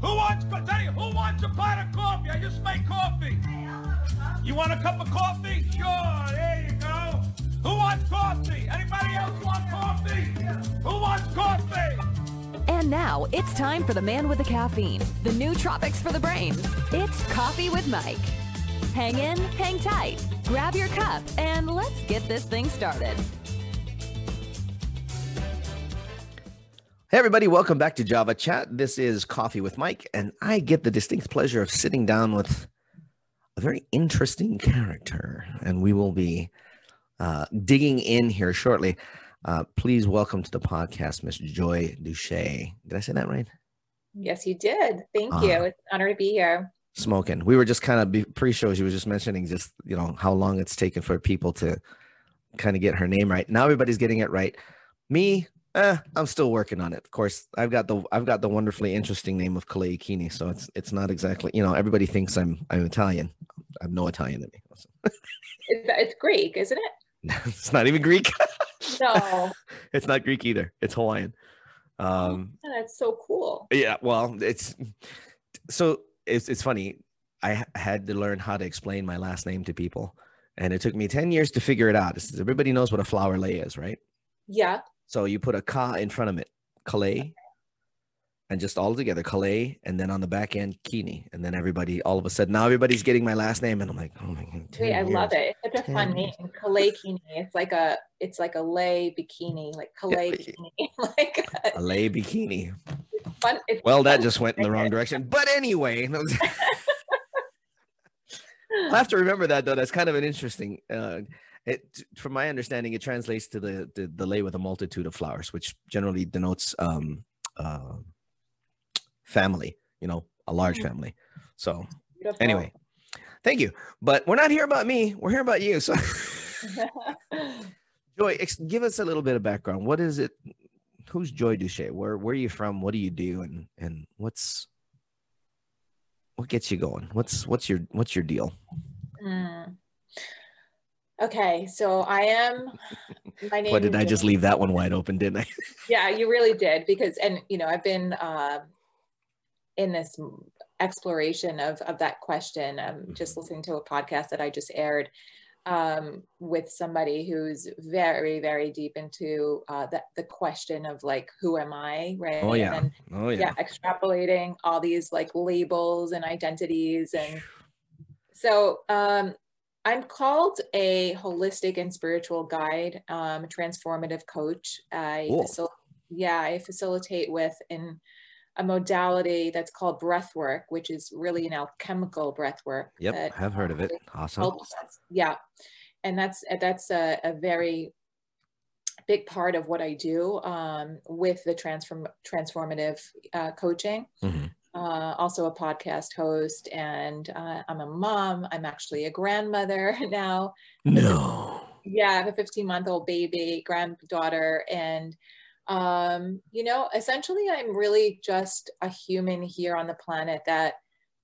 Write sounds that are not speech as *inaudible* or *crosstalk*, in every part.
Who wants, Daddy, who wants a pot of coffee? I just made coffee. You want a cup of coffee? Sure, there you go. Who wants coffee? Anybody else want coffee? Who wants coffee? And now it's time for the man with the caffeine, the nootropics for the brain. It's Coffee with Mike. Hang in, hang tight, grab your cup, and let's get this thing started. Hey, everybody, welcome back to Java Chat. This is Coffee with Mike, and I get the distinct pleasure of sitting down with a very interesting character, and we will be uh, digging in here shortly. Uh, please welcome to the podcast, Miss Joy Duche. Did I say that right? Yes, you did. Thank Ah. you. It's an honor to be here. Smoking. We were just kind of pre-show. She was just mentioning just you know how long it's taken for people to kind of get her name right. Now everybody's getting it right. Me, eh, I'm still working on it. Of course, I've got the I've got the wonderfully interesting name of Kalei Kini, so it's it's not exactly you know everybody thinks I'm I'm Italian. I have no Italian in me. *laughs* It's, Greek, isn't it? *laughs* it's not even Greek. No. *laughs* it's not Greek either. It's Hawaiian. Um, That's so cool. Yeah, well, it's so it's it's funny. I had to learn how to explain my last name to people, and it took me ten years to figure it out. Everybody knows what a flower lei is, right? Yeah. So you put a ka in front of it, Kalei, and just all together, Kalei, and then on the back end, Kini, and then everybody, all of a sudden, now everybody's getting my last name, and I'm like, oh my god, Wait, 10 I love it. It's such a fun name. years. Kalei It's like a it's like a lay bikini, like Kalei like- bikini. *laughs* like A lay bikini. it's fun. It's Well, that just went in the wrong direction. But anyway, *laughs* *laughs* I'll have to remember that though. That's kind of an interesting. Uh, it, from my understanding, it translates to the, the the lei with a multitude of flowers, which generally denotes um, uh, family. You know, a large Mhm. family. So Beautiful. anyway, thank you. But we're not here about me. We're here about you. So, *laughs* Joy, ex- give us a little bit of background. What is it? Who's Joy Duche? Where where are you from? What do you do? And and what's what gets you going? What's what's your what's your deal? Mm. Okay, so I am. My name. *laughs* What did I just leave that one wide open? Didn't I? *laughs* Yeah, you really did because, and you know, I've been um in this exploration of of that question. Um, just listening to a podcast that I just aired um, with somebody who's very, very deep into uh, the the question of like, who am I, right? Oh yeah. And Oh yeah. yeah, extrapolating all these like labels and identities and so um, I'm called a holistic and spiritual guide, um, transformative coach. I facil- yeah, I facilitate with in a modality that's called breath work, which is really an alchemical breath work. Yep. Have heard of it. Awesome. Yeah, and that's that's a, a very big part of what I do um, with the transform transformative uh, coaching. Mhm. Uh, also a podcast host, and uh, I'm a mom. I'm actually a grandmother *laughs* now. No. Yeah, I have a 15 month old baby, granddaughter, and um, you know, essentially, I'm really just a human here on the planet that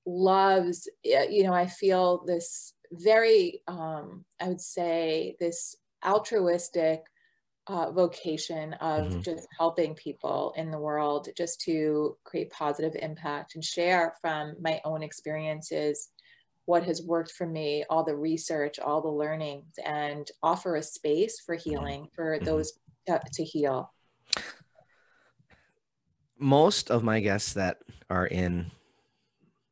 loves. You know, I feel this very, um, I would say, this altruistic uh, vocation of Mhm. just helping people in the world, just to create positive impact and share from my own experiences what has worked for me, all the research, all the learnings, and offer a space for healing for Mhm. those to, to heal. Most of my guests that are in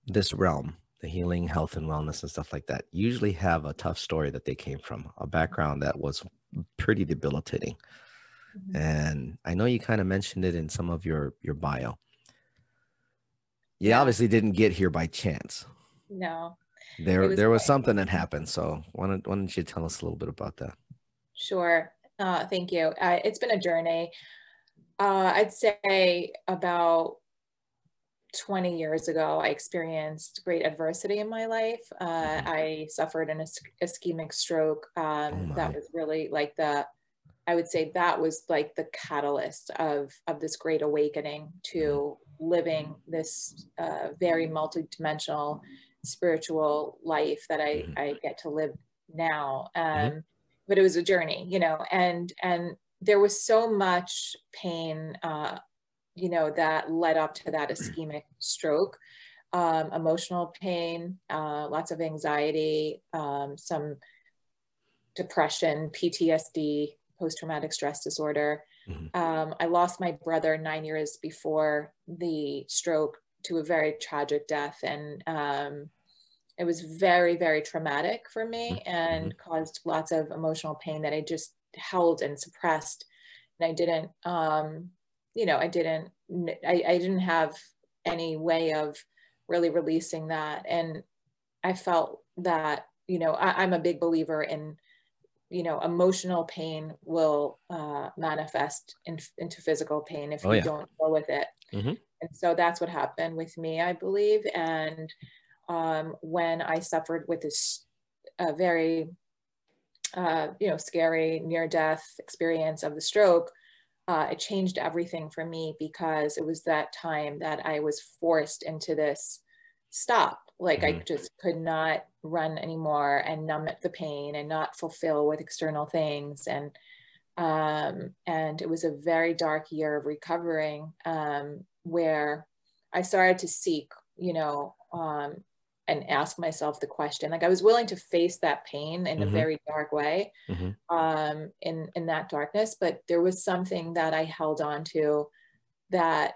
this realm, the healing, health, and wellness and stuff like that, usually have a tough story that they came from, a background that was pretty debilitating. Mhm. and I know you kind of mentioned it in some of your your bio. You Yeah. obviously didn't get here by chance. No, There was there was something that happened. So why don't why don't you tell us a little bit about that? sure. Uh, thank you. Uh, it's been a journey. Uh, I'd say about 20 years ago, I experienced great adversity in my life. Uh, Mhm. I suffered an is- ischemic stroke. Um, my. that was really like the, I would say that was like the catalyst of of this great awakening to living this uh, very multidimensional spiritual life that I, Mhm. I get to live now. Um. But it was a journey, you know, and and there was so much pain uh, you know, that led up to that ischemic stroke. Um, emotional pain, uh, lots of anxiety, um, some depression, PTSD, post traumatic stress disorder. Mm-hmm. Um, I lost my brother nine years before the stroke to a very tragic death. And um, it was very, very traumatic for me mm-hmm. and mm-hmm. caused lots of emotional pain that I just held and suppressed. And I didn't, um, you know, I didn't, I, I didn't have any way of really releasing that. And I felt that, you know, I, I'm a big believer in you know emotional pain will uh, manifest in, into physical pain if oh, you yeah. don't go with it mm-hmm. and so that's what happened with me i believe and um, when i suffered with this uh, very uh, you know scary near death experience of the stroke uh, it changed everything for me because it was that time that i was forced into this stop like mm-hmm. I just could not run anymore and numb the pain and not fulfill with external things. And um, and it was a very dark year of recovering um, where I started to seek, you know, um, and ask myself the question. Like I was willing to face that pain in mm-hmm. a very dark way, mm-hmm. um, in in that darkness. But there was something that I held on to that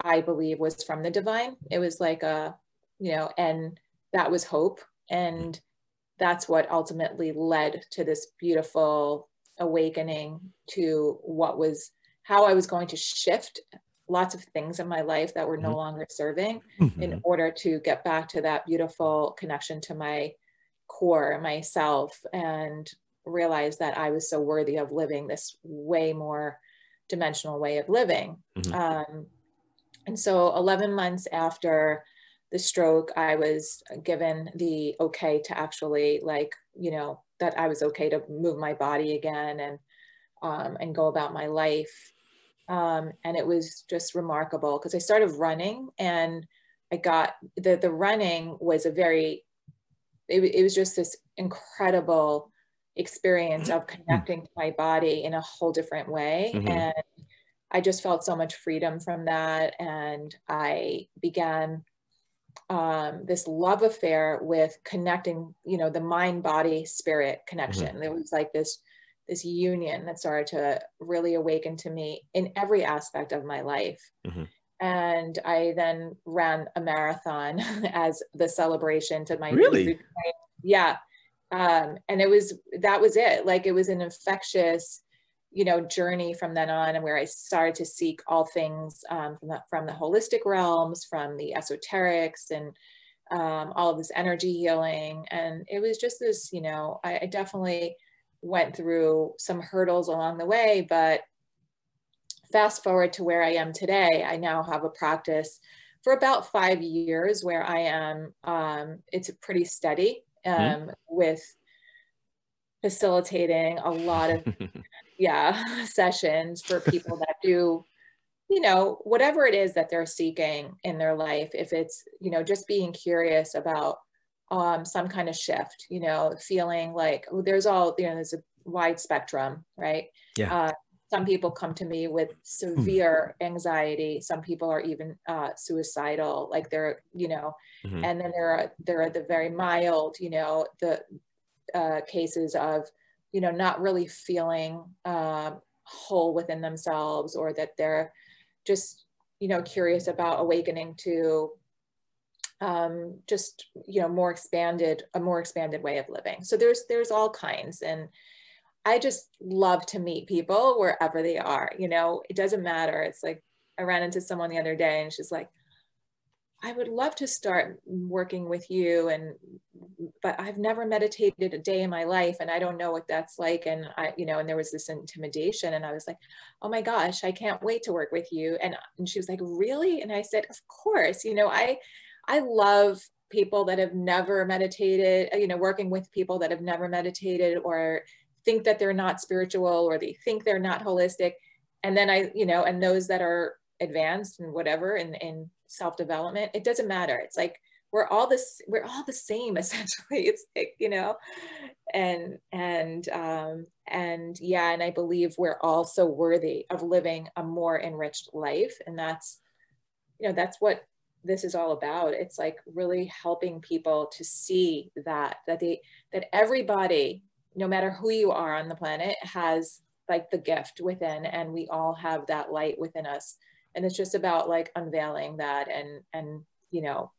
I believe was from the divine. It was like a you know, and that was hope. And that's what ultimately led to this beautiful awakening to what was how I was going to shift lots of things in my life that were no mm-hmm. longer serving mm-hmm. in order to get back to that beautiful connection to my core, myself, and realize that I was so worthy of living this way more dimensional way of living. Mm-hmm. Um, and so 11 months after the stroke, I was given the okay to actually like, you know, that I was okay to move my body again and um, and go about my life. Um, and it was just remarkable because I started running and I got the the running was a very it, it was just this incredible experience of connecting to my body in a whole different way mm-hmm. and I just felt so much freedom from that and I began um, this love affair with connecting, you know, the mind, body, spirit connection. Mm-hmm. There was like this this union that started to really awaken to me in every aspect of my life. Mm-hmm. And I then ran a marathon *laughs* as the celebration to my really, yeah. Um, and it was that was it. Like it was an infectious you know journey from then on and where i started to seek all things um, from, the, from the holistic realms from the esoterics and um, all of this energy healing and it was just this you know I, I definitely went through some hurdles along the way but fast forward to where i am today i now have a practice for about five years where i am um, it's pretty steady mm-hmm. um, with facilitating a lot of *laughs* yeah *laughs* sessions for people that do you know whatever it is that they're seeking in their life if it's you know just being curious about um, some kind of shift you know feeling like oh, there's all you know there's a wide spectrum right? Yeah. Uh, some people come to me with severe anxiety. Some people are even uh, suicidal like they're you know mm-hmm. and then there are there are the very mild you know the uh, cases of you know, not really feeling um, whole within themselves or that they're just, you know, curious about awakening to um, just, you know, more expanded, a more expanded way of living. So there's, there's all kinds. And I just love to meet people wherever they are, you know, it doesn't matter. It's like, I ran into someone the other day and she's like, I would love to start working with you and but I've never meditated a day in my life and I don't know what that's like and I you know and there was this intimidation and I was like oh my gosh I can't wait to work with you and and she was like really and I said of course you know I I love people that have never meditated you know working with people that have never meditated or think that they're not spiritual or they think they're not holistic. And then I you know and those that are advanced and whatever and in self-development it doesn't matter. It's like we're all this we're all the same *laughs* essentially. It's like, you know and and um and yeah and i believe we're all so worthy of living a more enriched life. And that's you know that's what this is all about it's like really helping people to see that that they that everybody no matter who you are on the planet has like the gift within and we all have that light within us. And it's just about like unveiling that and and you know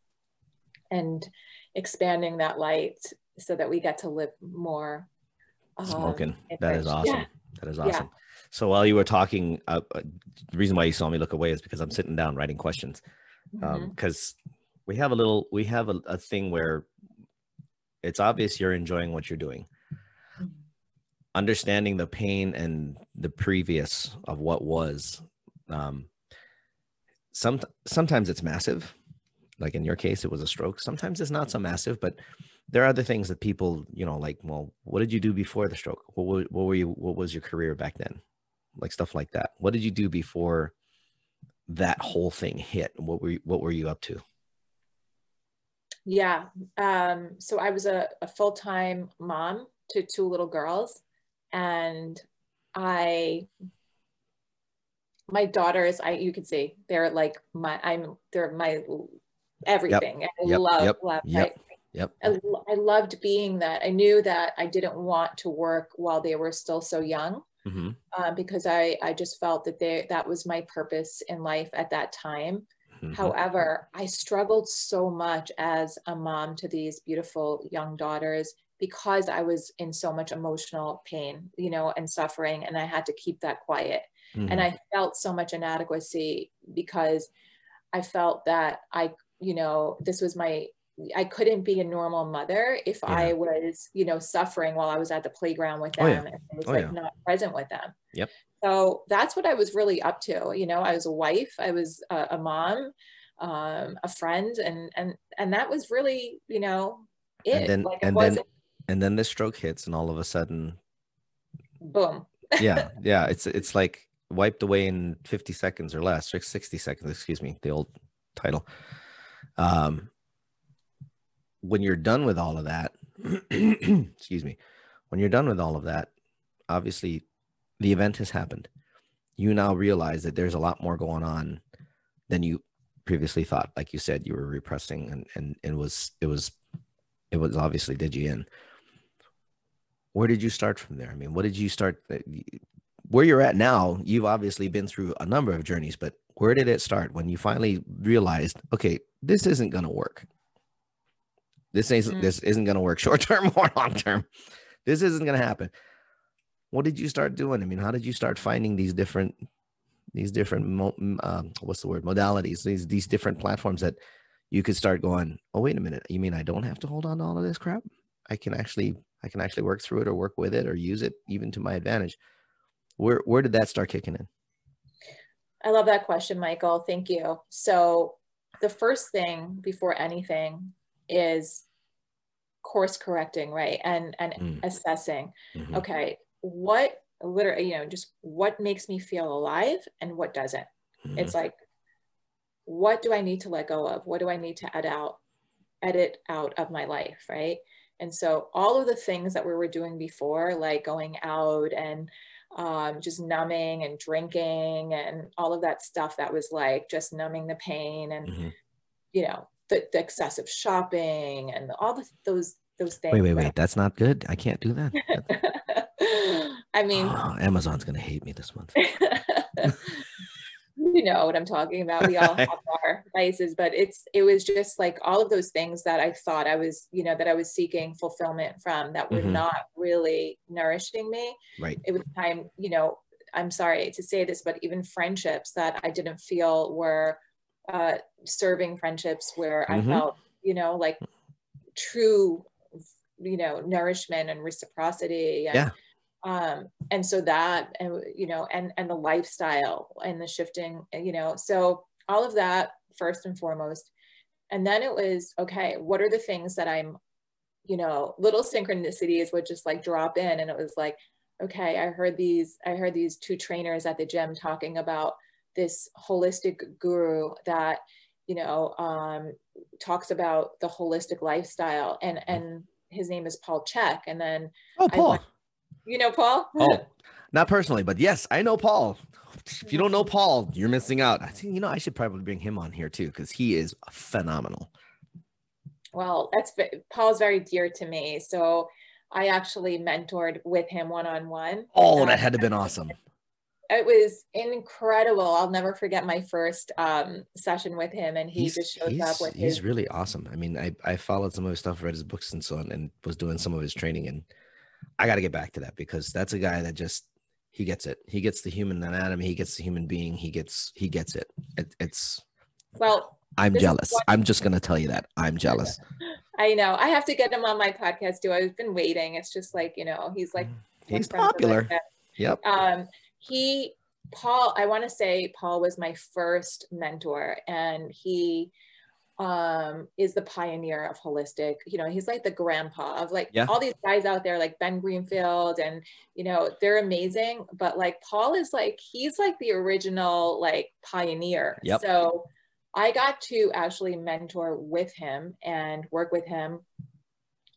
and expanding that light so that we get to live more um, smoking. that is awesome. Yeah. that is awesome. Yeah. so while you were talking uh, uh, the reason why you saw me look away is because i'm sitting down writing questions because um, mm-hmm. we have a little we have a, a thing where it's obvious you're enjoying what you're doing. Mm-hmm. understanding the pain and the previous of what was um some sometimes it's massive. Like in your case it was a stroke. Sometimes it's not so massive but there are other things that people you know like well what did you do before the stroke? What, what were you what was your career back then? Like stuff like that. What did you do before that whole thing hit what were you what were you up to yeah um so i was a, a full-time mom to two little girls and i my daughters i you can see they're like my i'm they're my everything yep. i yep. love yep. love yep. Yep. I, I loved being that i knew that i didn't want to work while they were still so young mm-hmm. uh, because I, I just felt that they, that was my purpose in life at that time. Mm-hmm. However, I struggled so much as a mom to these beautiful young daughters because I was in so much emotional pain, you know, and suffering, and I had to keep that quiet. Mm-hmm. And I felt so much inadequacy because I felt that I, you know, this was my I couldn't be a normal mother if yeah. I was, you know, suffering while I was at the playground with them oh, yeah. and I was oh, like yeah. not present with them. Yep. So that's what I was really up to. You know, I was a wife, I was a, a mom, um, a friend, and and and that was really, you know, it. And then like and then and then the stroke hits, and all of a sudden, boom. yeah, *laughs* yeah. It's it's like wiped away in 50 seconds or less, or 60 seconds, excuse me, the old title. Um, when you're done with all of that, *clears throat* excuse me, when you're done with all of that, obviously the event has happened. You now realize that there's a lot more going on than you previously thought. Like you said, you were repressing and, and it was, it was, it was obviously did you in. Where did you start from there? I mean, what did you start? Where you're at now, you've obviously been through a number of journeys, but where did it start when you finally realized, okay, this isn't going to work? This ain't mm. this isn't gonna work *laughs* short term or long term. This isn't gonna happen. What did you start doing? I mean, how did you start finding these different these different um, what's the word modalities these these different platforms that you could start going oh wait a minute you mean i don't have to hold on to all of this crap i can actually i can actually work through it or work with it or use it even to my advantage where where did that start kicking in i love that question michael thank you so the first thing before anything is course correcting right and and mm. assessing mm-hmm. okay what literally you know just what makes me feel alive and what doesn't mm-hmm. it's like what do i need to let go of what do i need to edit out edit out of my life right and so all of the things that we were doing before like going out and um, just numbing and drinking and all of that stuff that was like just numbing the pain and mm-hmm. you know the, the excessive shopping and all the, those those things. Wait, wait, wait. That's not good. I can't do that. *laughs* I mean, oh, Amazon's gonna hate me this month. *laughs* you know what I'm talking about. We all have *laughs* our vices, but it's it was just like all of those things that I thought I was, you know, that I was seeking fulfillment from that were mm-hmm. not really nourishing me. Right. It was time, you know, I'm sorry to say this, but even friendships that I didn't feel were uh, serving friendships where mm-hmm. I felt, you know, like true, you know, nourishment and reciprocity. And, yeah. Um, and so that, and, you know, and, and the lifestyle and the shifting, you know, so all of that first and foremost. And then it was, okay, what are the things that I'm, you know, little synchronicities would just like drop in. And it was like, okay, I heard these, I heard these two trainers at the gym talking about this holistic guru that you know um, talks about the holistic lifestyle and and his name is Paul Chek, and then Oh, Paul. went- you know Paul *laughs* Oh, not personally, but yes, I know Paul. If you don't know Paul, you're missing out. I think you know I should probably bring him on here too because he is phenomenal. well that's Paul's very dear to me so I actually mentored with him one on one Oh, that had to have been awesome. It was incredible. I'll never forget my first um, session with him, and he He's, just shows he's, up with he's his. really awesome. I mean, I, I followed some of his stuff, read his books and so on, and was doing some of his training. And I got to get back to that because that's a guy that just he gets it. He gets the human anatomy. He gets the human being. He gets he gets it. it it's Well, I'm jealous. I'm just gonna tell you that I'm jealous. *laughs* I know I have to get him on my podcast too. I've been waiting. It's just like you know, he's like He's popular. Yep. Um, he Paul. I want to say Paul was my first mentor, and he um is the pioneer of holistic you know he's like the grandpa of like Yeah. all these guys out there like ben greenfield and you know they're amazing but like paul is like he's like the original like pioneer Yep. so i got to actually mentor with him and work with him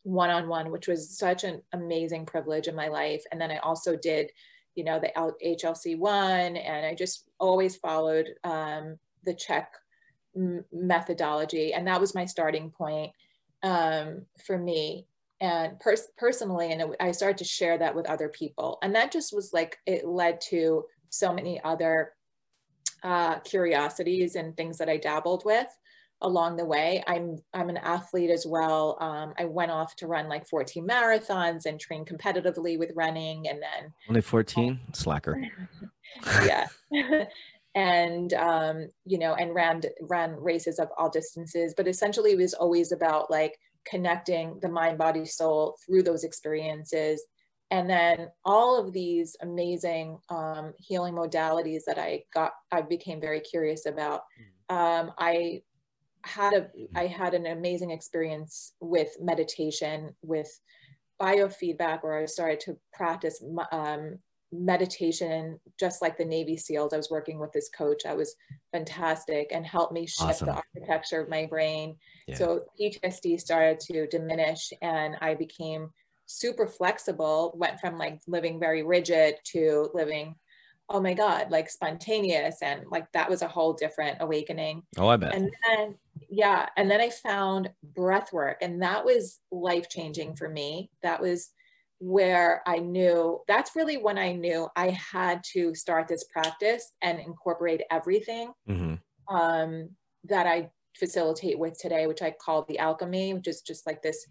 one-on-one which was such an amazing privilege in my life and then i also did you know the hlc1 and i just always followed um, the Chek m- methodology and that was my starting point um, for me. And pers- personally and it, i started to share that with other people and that just was like it led to so many other uh, curiosities and things that i dabbled with along the way. I'm i'm an athlete as well. Um, i went off to run like 14 marathons and train competitively with running and then Only 14, slacker. *laughs* yeah. And um you know and ran ran races of all distances but essentially it was always about like connecting the mind body soul through those experiences. And then all of these amazing um, healing modalities that i got i became very curious about um, i had a i had an amazing experience with meditation with biofeedback where i started to practice um, meditation, just like the Navy SEALs. I was working with this coach. I was fantastic and helped me shift Awesome. the architecture of my brain. Yeah. So PTSD started to diminish and I became super flexible, went from like living very rigid to living, oh my God, like spontaneous. And like that was a whole different awakening Oh, I bet. and then yeah and then i found breath work and that was life changing for me that was where i knew that's really when i knew i had to start this practice and incorporate everything hmm um, that i facilitate with today which i call the alchemy which is just like this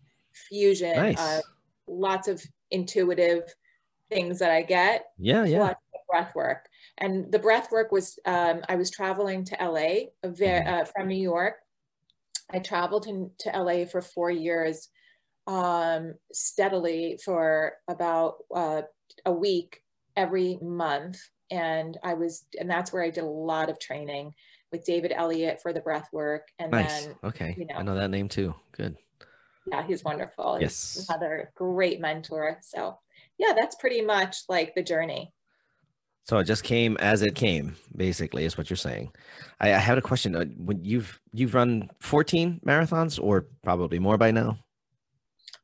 fusion Nice. of lots of intuitive things that i get Yeah, yeah. Breath work. And the breath work was, um, I was traveling to LA Mhm. uh, from New York. I traveled to, to LA for four years um, steadily for about uh, a week every month. And I was, and that's where I did a lot of training with David Elliott for the breath work. And Nice. then, Okay. you know, I know. that name too. Good. yeah, he's wonderful. He's Yes. Another great mentor. So, yeah, that's pretty much like the journey. So it just came as it came, basically, is what you're saying. I, I had a question. Uh, When you've you've run 14 marathons, or probably more by now.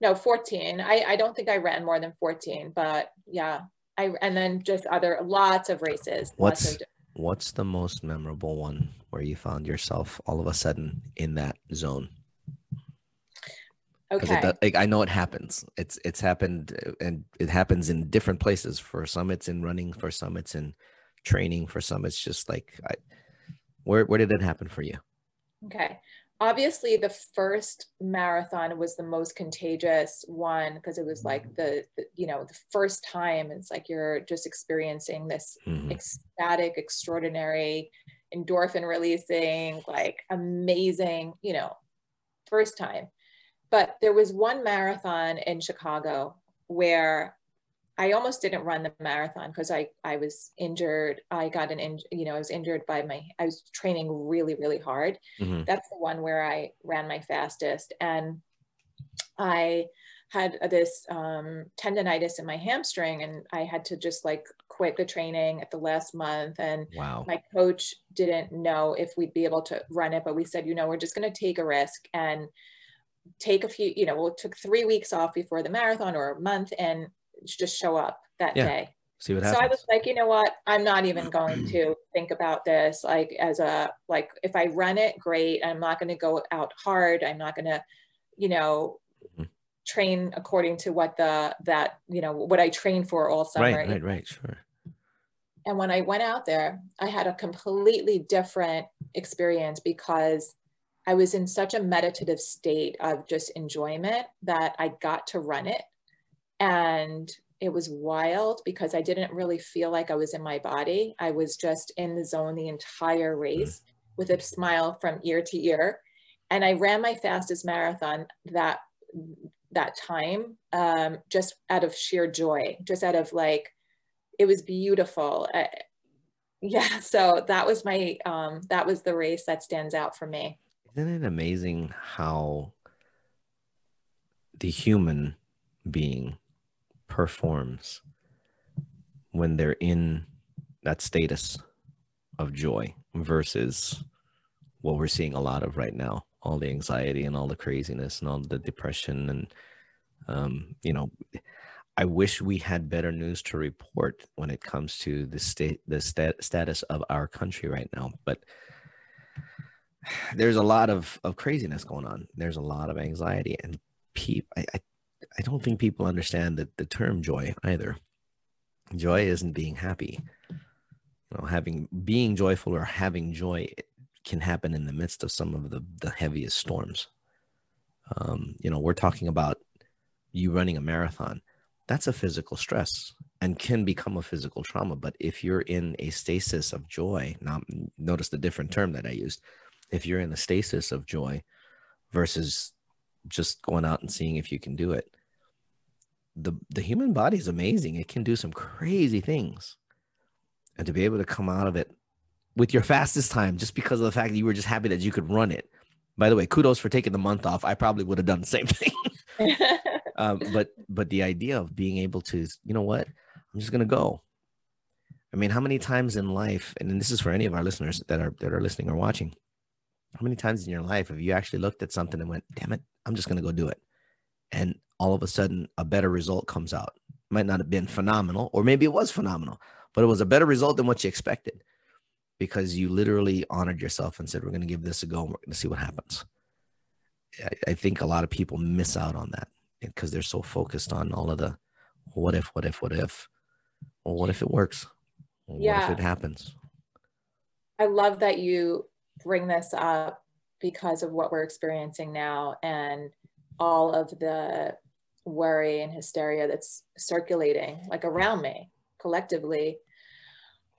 No, 14. I, I don't think I ran more than 14, but yeah. I and then just other lots of races. What's of, what's the most memorable one where you found yourself all of a sudden in that zone? Okay. like, I know it happens. It's it's happened, uh, and it happens in different places. For some, it's in running. For some, it's in training. For some, it's just like, I, where where did it happen for you? Okay. Obviously, the first marathon was the most contagious one because it was like the, the, you know, the first time it's like you're just experiencing this Mhm. ecstatic, extraordinary, endorphin releasing, like amazing, you know, first time. But there was one marathon in Chicago where I almost didn't run the marathon because I I was injured. I got an in, you know, I was injured by my I was training really really hard. Mhm. That's the one where I ran my fastest and I had this um, tendonitis in my hamstring and I had to just like quit the training at the last month. And wow. my coach didn't know if we'd be able to run it, but we said, you know, we're just going to take a risk and take a few, you know, we took three weeks off before the marathon or a month and just show up that Yeah. day. See what happens. So I was like, you know what? I'm not even going to think about this like as a like if I run it, great. I'm not going to go out hard. I'm not going to, you know, Mhm. train according to what the that you know what I trained for all summer. right, right, right. Sure. And when I went out there, I had a completely different experience because I was in such a meditative state of just enjoyment that I got to run it. And it was wild because I didn't really feel like I was in my body. I was just in the zone the entire race with a smile from ear to ear. And I ran my fastest marathon that that time um, just out of sheer joy, just out of like, it was beautiful. Uh, *laughs* yeah, so that was my um, that was the race that stands out for me. Isn't it amazing how the human being performs when they're in that status of joy versus what we're seeing a lot of right now? All the anxiety and all the craziness and all the depression and um, you know i wish we had better news to report when it comes to the state the stat, status of our country right now but there's a lot of, of craziness going on. There's a lot of anxiety, and people. I, I I don't think people understand that the term joy either. Joy isn't being happy. You know, having being joyful or having joy can happen in the midst of some of the the heaviest storms. Um, you know, we're talking about you running a marathon. That's a physical stress and can become a physical trauma. But if you're in a stasis of joy, now notice the different term that I used if you're in a stasis of joy versus just going out and seeing if you can do it. The the human body is amazing. It can do some crazy things. And to be able to come out of it with your *laughs* fastest time just because of the fact that you were just happy that you could run it. By the way kudos for taking the month off. I probably would have done the same *laughs* thing. *laughs* Um, but but the idea of being able to you know what? I'm just going to go. I mean how many times in life and this is for any of our listeners that are that are listening or watching how many times in your life have you actually looked at something and went, damn it, I'm just going to go do it? And all of a sudden, a better result comes out. Might not have been phenomenal, or maybe it was phenomenal, but it was a better result than what you expected because you literally honored yourself and said, we're going to give this a go and we're going to see what happens. I, I think a lot of people miss out on that because they're so focused on all of the what if, what if, what if. Well, what if it works? Well, Yeah. What if it happens? I love that you bring this up because of what we're experiencing now and all of the worry and hysteria that's circulating like around me collectively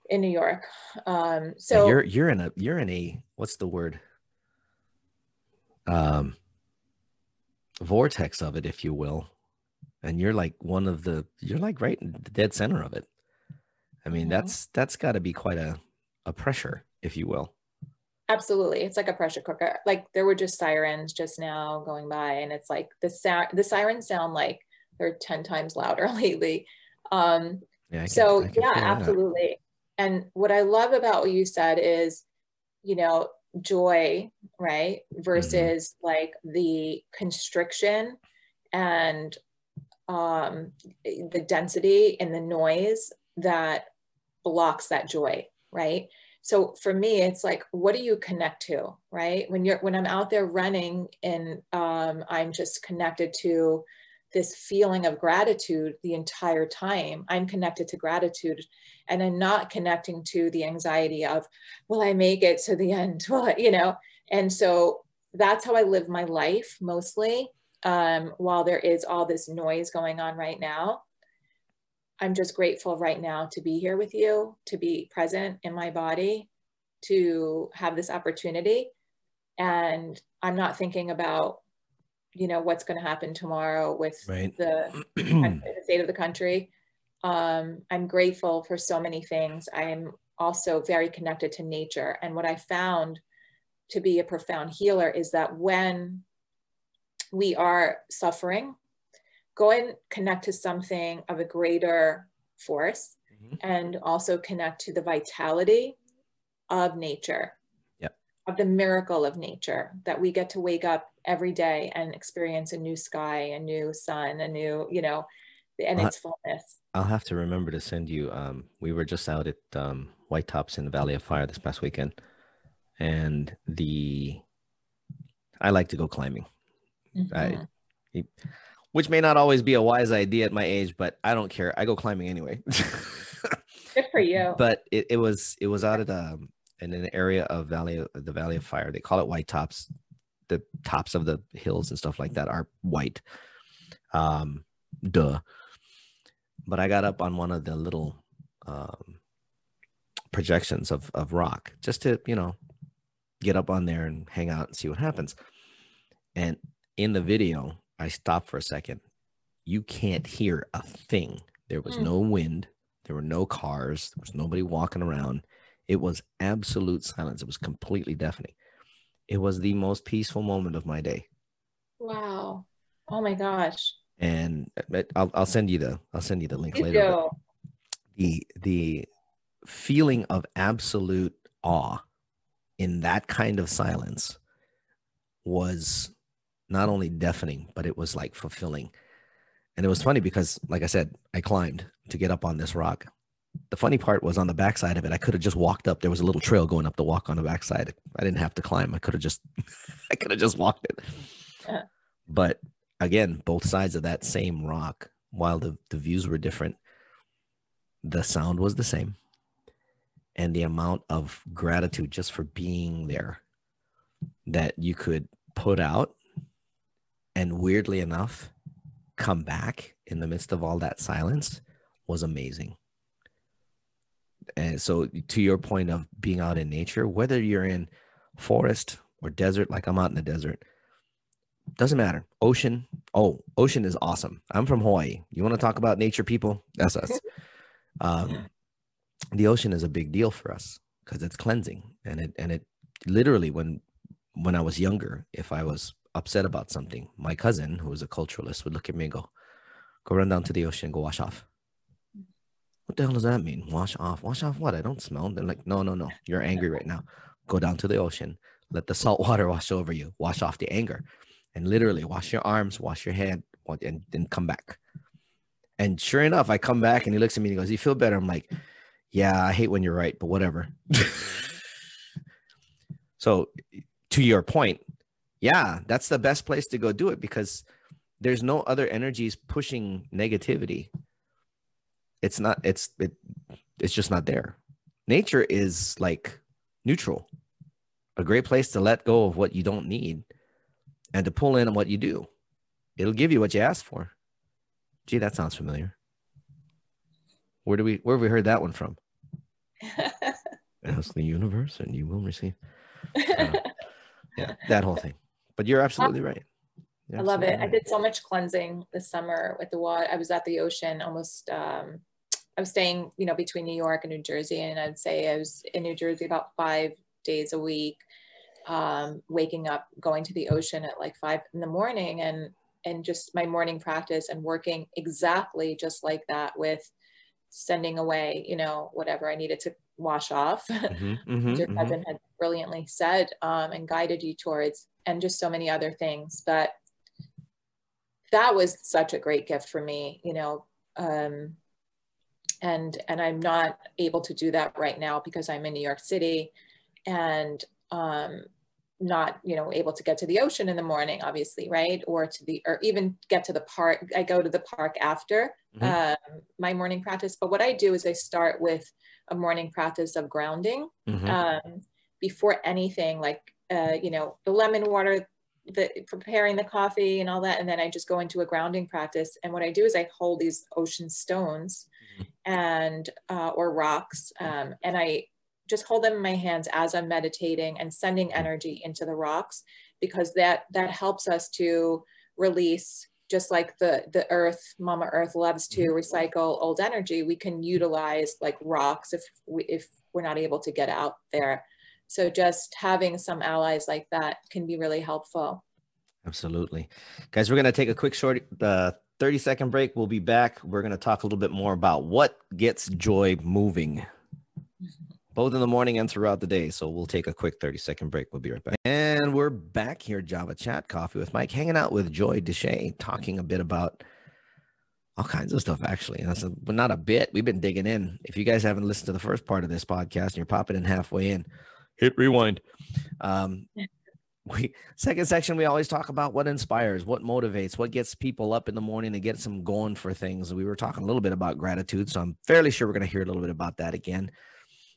in New York. Um, Yeah, so you're you're in a you're in a what's the word um vortex of it if you will and you're like one of the you're like right in the dead center of it i mean Mhm. that's that's got to be quite a a pressure if you will Absolutely. It's like a pressure cooker. Like there were just sirens just now going by and it's like the sound the sirens sound like they're 10 times louder *laughs* lately. Um yeah can- so yeah, feel that. absolutely. And what I love about what you said is, you know, joy, right? Versus like the constriction and um the density and the noise that blocks that joy, right? So for me it's like what do you connect to right? When you're when i'm out there running and um, i'm just connected to this feeling of gratitude the entire time i'm connected to gratitude and i'm not connecting to the anxiety of will i make it to the end? *laughs* Will I, you know? And so that's how i live my life mostly um, while there is all this noise going on right now I'm just grateful right now to be here with you, to be present in my body, to have this opportunity. And I'm not thinking about, you know, what's going to happen tomorrow with right the, *clears throat* the state of the country. Um, I'm grateful for so many things. I am also very connected to nature. And what I found to be a profound healer is that when we are suffering, go and connect to something of a greater force Mhm. and also connect to the vitality of nature Yep. of the miracle of nature that we get to wake up every day and experience a new sky a new sun a new you know and Uh, its fullness I'll have to remember to send you. Um, we were just out at um, White Tops in the Valley of Fire this past weekend, and the I like to go climbing, Mhm. Which may not always be a wise idea at my age, but I don't care. I go climbing anyway. good for you *laughs* but it, it was it was out at um in an area of Valley the Valley of Fire. They call it White Tops. The tops of the hills and stuff like that are white. Um, duh. But I got up on one of the little um, projections of of rock just to you know get up on there and hang out and see what happens. And in the video, I stopped for a second. You can't hear a thing. There was Mm. no wind. There were no cars. There was nobody walking around. It was absolute silence. It was completely deafening. It was the most peaceful moment of my day. wow oh my gosh And I'll, I'll send you the I'll send you the link you later. the the feeling of absolute awe in that kind of silence was not only deafening, but it was like fulfilling. And it was funny because, like I said, I climbed to get up on this rock. The funny part was on the backside of it, I could have just walked up. There was a little trail going up the walk on the backside. I didn't have to climb. I could have just, *laughs* I could have just walked it. Yeah. But again, both sides of that same rock, while the, the views were different, the sound was the same. And the amount of gratitude just for being there that you could put out and weirdly enough come back in the midst of all that silence was amazing. And so to your point of being out in nature whether you're in forest or desert like i'm out in the desert doesn't matter. Ocean oh ocean is awesome. I'm from hawaii. You want to talk about nature people? That's us. *laughs* Um, the ocean is a big deal for us because it's cleansing and it and it literally when when i was younger if i was upset about something my cousin who was a culturalist would look at me and go go run down to the ocean go wash off. What the hell does that mean? Wash off? Wash off what? I don't smell. They're like no no no. You're angry right now. Go down to the ocean. Let the salt *laughs* water wash over you. Wash off the anger. And literally wash your arms wash your head and then come back. And sure enough i come back and he looks at me and he goes you feel better? I'm like yeah i hate when you're right but whatever. *laughs* So to your point yeah that's the best place to go do it because there's no other energies pushing negativity. It's not it's it, it's just not there. Nature is like neutral. A great place to let go of what you don't need and to pull in on what you do. It'll give you what you ask for. Gee that sounds familiar. Where do we where have we heard that one from? *laughs* Ask the universe and you will receive. Uh, yeah that whole thing but you're absolutely right You're I love it. absolutely I did so much cleansing this summer with the water. I was at the ocean almost. Um, I was staying, you know, between New York and New Jersey, and I'd say I was in New Jersey about five days a week, um, waking up, going to the ocean at like five in the morning, and and just my morning practice and working exactly just like that with sending away, you know, whatever I needed to wash off. Mhm, mhm, your cousin had brilliantly said um, and guided you towards, and just so many other things. But that was such a great gift for me, you know. Um, and and I'm not able to do that right now because I'm in New York City, and um, not you know able to get to the ocean in the morning, obviously, right? Or to the or even get to the park. I go to the park after Mhm. um, my morning practice. But what I do is I start with a morning practice of grounding Mhm. um, before anything like uh, you know the lemon water the preparing the coffee and all that and then i just go into a grounding practice. And what i do is i hold these ocean stones and uh, or rocks um, and i just hold them in my hands as i'm meditating and sending energy into the rocks because that that helps us to release just like the the earth mama earth loves to recycle old energy we can utilize like rocks if we if we're not able to get out there so just having some allies like that can be really helpful Absolutely. Guys, we're going to take a quick short uh, 30 second break. We'll be back. We're going to talk a little bit more about what gets joy moving, both in the morning and throughout the day. So we'll take a quick 30 second break. We'll be right back. And we're back here, Java Chat Coffee with Mike, hanging out with Joy Deshay, talking a bit about all kinds of stuff, actually. And that's but not a bit. We've been digging in. If you guys haven't listened to the first part of this podcast and you're popping in halfway in, hit rewind. Um, *laughs* we second section we always talk about what inspires what motivates what gets people up in the morning to get some going for things. We were talking a little bit about gratitude so i'm fairly sure we're going to hear a little bit about that again.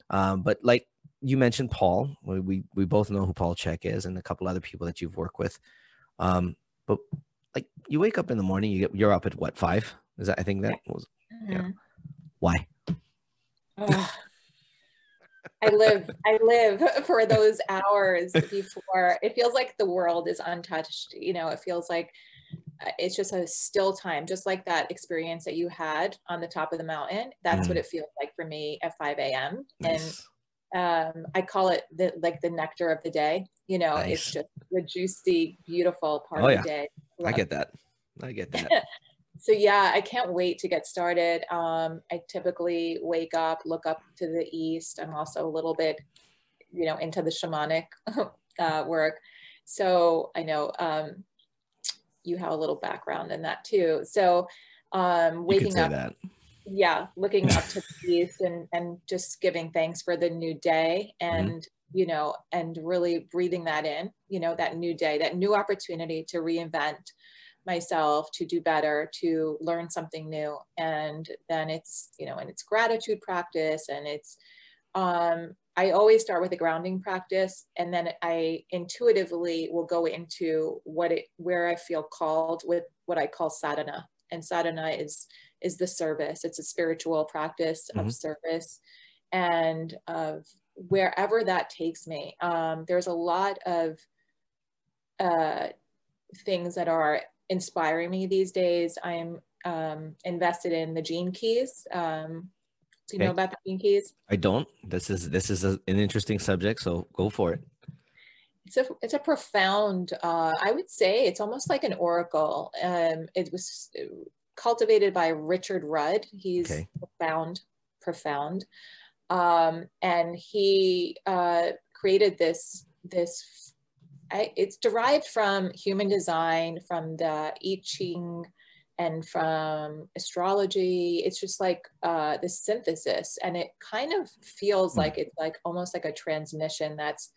Um, but like you mentioned paul we, we we both know who paul chek is and a couple other people that you've worked with. Um, but like you wake up in the morning you get you're up at what five? Is that i think that was Mm-hmm. yeah why? Ugh. I live, I live *laughs* for those hours before it feels like the world is untouched. You know, it feels like uh, it's just a still time, just like that experience that you had on the top of the mountain. That's what Mhm. it feels like for me at 5 a.m. Nice. And um, I call it the like the nectar of the day. You know, Nice. it's just the juicy, beautiful part Oh, of yeah. the day. i get that i get that *laughs* so yeah i can't wait to get started. Um, i typically wake up look up to the east. I'm also a little bit you know into the shamanic *laughs* uh, work. So i know um, you have a little background in that too. So um, waking up that. Yeah looking up to *laughs* the east and and just giving thanks for the new day Mm-hmm. and you know and really breathing that in you know that new day that new opportunity to reinvent myself to do better to learn something new. And then it's you know and it's gratitude practice and it's um i always start with a grounding practice and then i intuitively will go into what it where i feel called with what i call sadhana. And sadhana is is the service. It's a spiritual practice Mhm. of service and of wherever that takes me. Um there's a lot of uh things that are inspiring me these days. I'm um, invested in the Gene Keys. Um, do you know about the Gene Keys? I don't. This is this is a, an interesting subject, so go for it. It's a it's a profound. Uh, I would say it's almost like an oracle. Um, it was cultivated by Richard Rudd. He's Okay. profound, profound, um, and he uh, created this this. I, it's derived from human design, from the I Ching, and from astrology. It's just like uh, this synthesis, and it kind of feels Hmm. like it's like almost like a transmission that's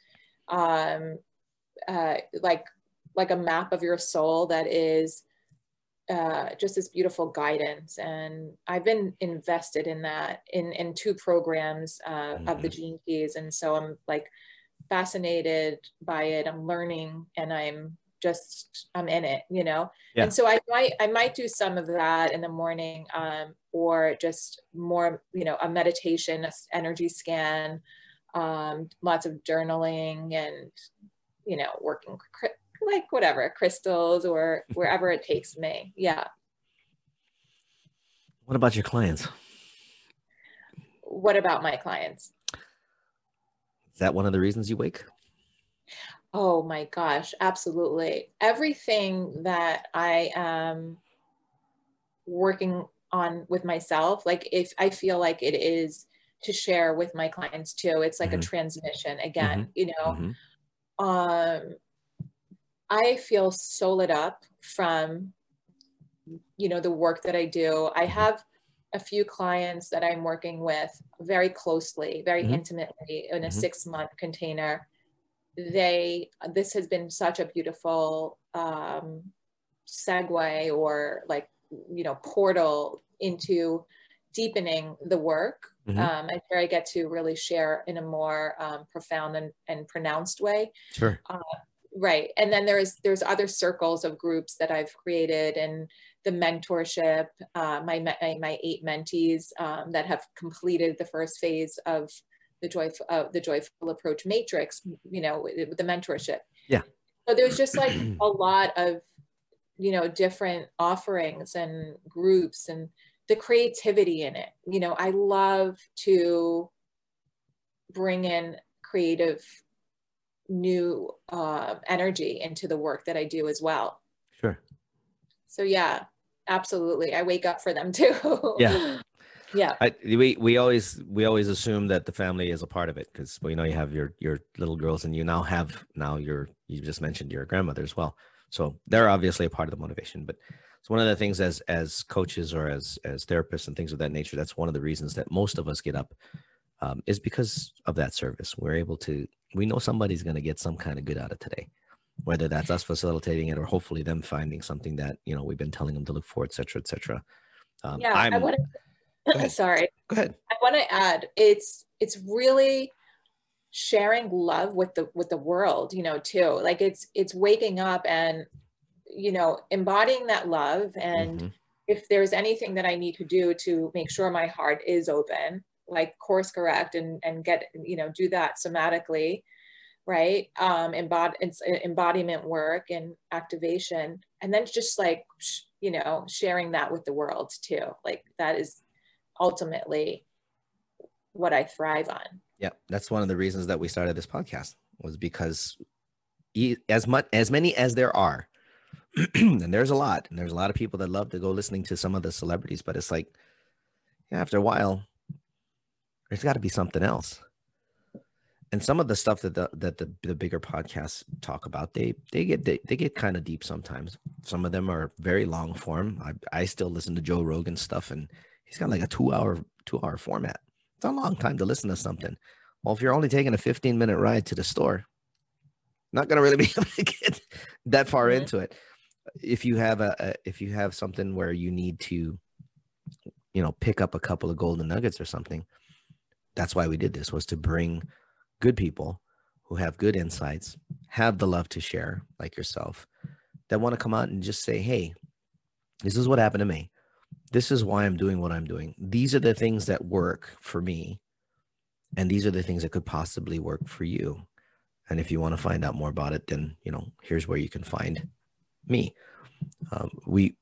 um, uh, like like a map of your soul that is uh, just this beautiful guidance. And I've been invested in that in in two programs uh, of the Gene Keys, and so I'm like fascinated by it. I'm learning, and I'm just I'm in it, you know. Yeah. And so I might I might do some of that in the morning, um, or just more, you know, a meditation, a energy scan, um, lots of journaling, and you know, working like whatever crystals or *laughs* wherever it takes me. Yeah. What about your clients? What about my clients? Is that one of the reasons you wake? Oh my gosh, absolutely. Everything that I am working on with myself, like if I feel like it is to share with my clients too, it's like Mhm. a transmission again, you know. Mhm. Um I feel so lit up from you know the work that I do. I Mhm. have a few clients that I'm working with very closely, very Mhm. intimately in a Mhm. six month container. They, this has been such a beautiful um, segue or like, you know, portal into deepening the work. Mhm. Um, and where I get to really share in a more um, profound and, and pronounced way Sure. right and then there's there's other circles of groups that i've created and the mentorship uh, my, my my eight mentees um, that have completed the first phase of the joyful uh, the joyful approach matrix you know with, with the mentorship Yeah. so there's just like a lot of you know different offerings and groups and the creativity in it you know i love to bring in creative new uh, energy into the work that I do as well. Sure. So yeah, absolutely. I wake up for them too. Yeah. *laughs* yeah. I, we we always we always assume that the family is a part of it because well, you know you have your your little girls and you now have now your you just mentioned your grandmother as well. So they're obviously a part of the motivation. But it's one of the things as as coaches or as as therapists and things of that nature. That's one of the reasons that most of us get up um, is because of that service. We're able to we know somebody's going to get some kind of good out of today whether that's us facilitating it or hopefully them finding something that you know we've been telling them to look for, et cetera, et cetera. Um, yeah, I'm, I want to. sorry. Go ahead. I want to add it's it's really sharing love with the with the world, you know, too. Like it's it's waking up and you know embodying that love and. Mm-hmm. If there's anything that I need to do to make sure my heart is open, like course correct and and get you know do that somatically right? Um embod- embodiment work and activation and then just like you know sharing that with the world too. Like that is ultimately what i thrive on. Yeah that's one of the reasons that we started this podcast was because as much as many as there are *clears throat* and there's a lot and there's a lot of people that love to go listening to some of the celebrities but it's like yeah, after a while there's got to be something else and some of the stuff that the that the, the bigger podcasts talk about they they get they, they get kind of deep sometimes. Some of them are very long form. I, I still listen to joe rogan stuff and he's got like a two hour two hour format. It's a long time to listen to something. Well if you're only taking a 15 minute ride to the store not going to really *laughs* be able to get that far mm-hmm. into it. If you have a, a if you have something where you need to you know pick up a couple of golden nuggets or something that's why we did this was to bring good people who have good insights, have the love to share, like yourself, that want to come out and just say, hey, this is what happened to me. This is why I'm doing what I'm doing. These are the things that work for me. And these are the things that could possibly work for you. And if you want to find out more about it, then, you know, here's where you can find me. Um, we,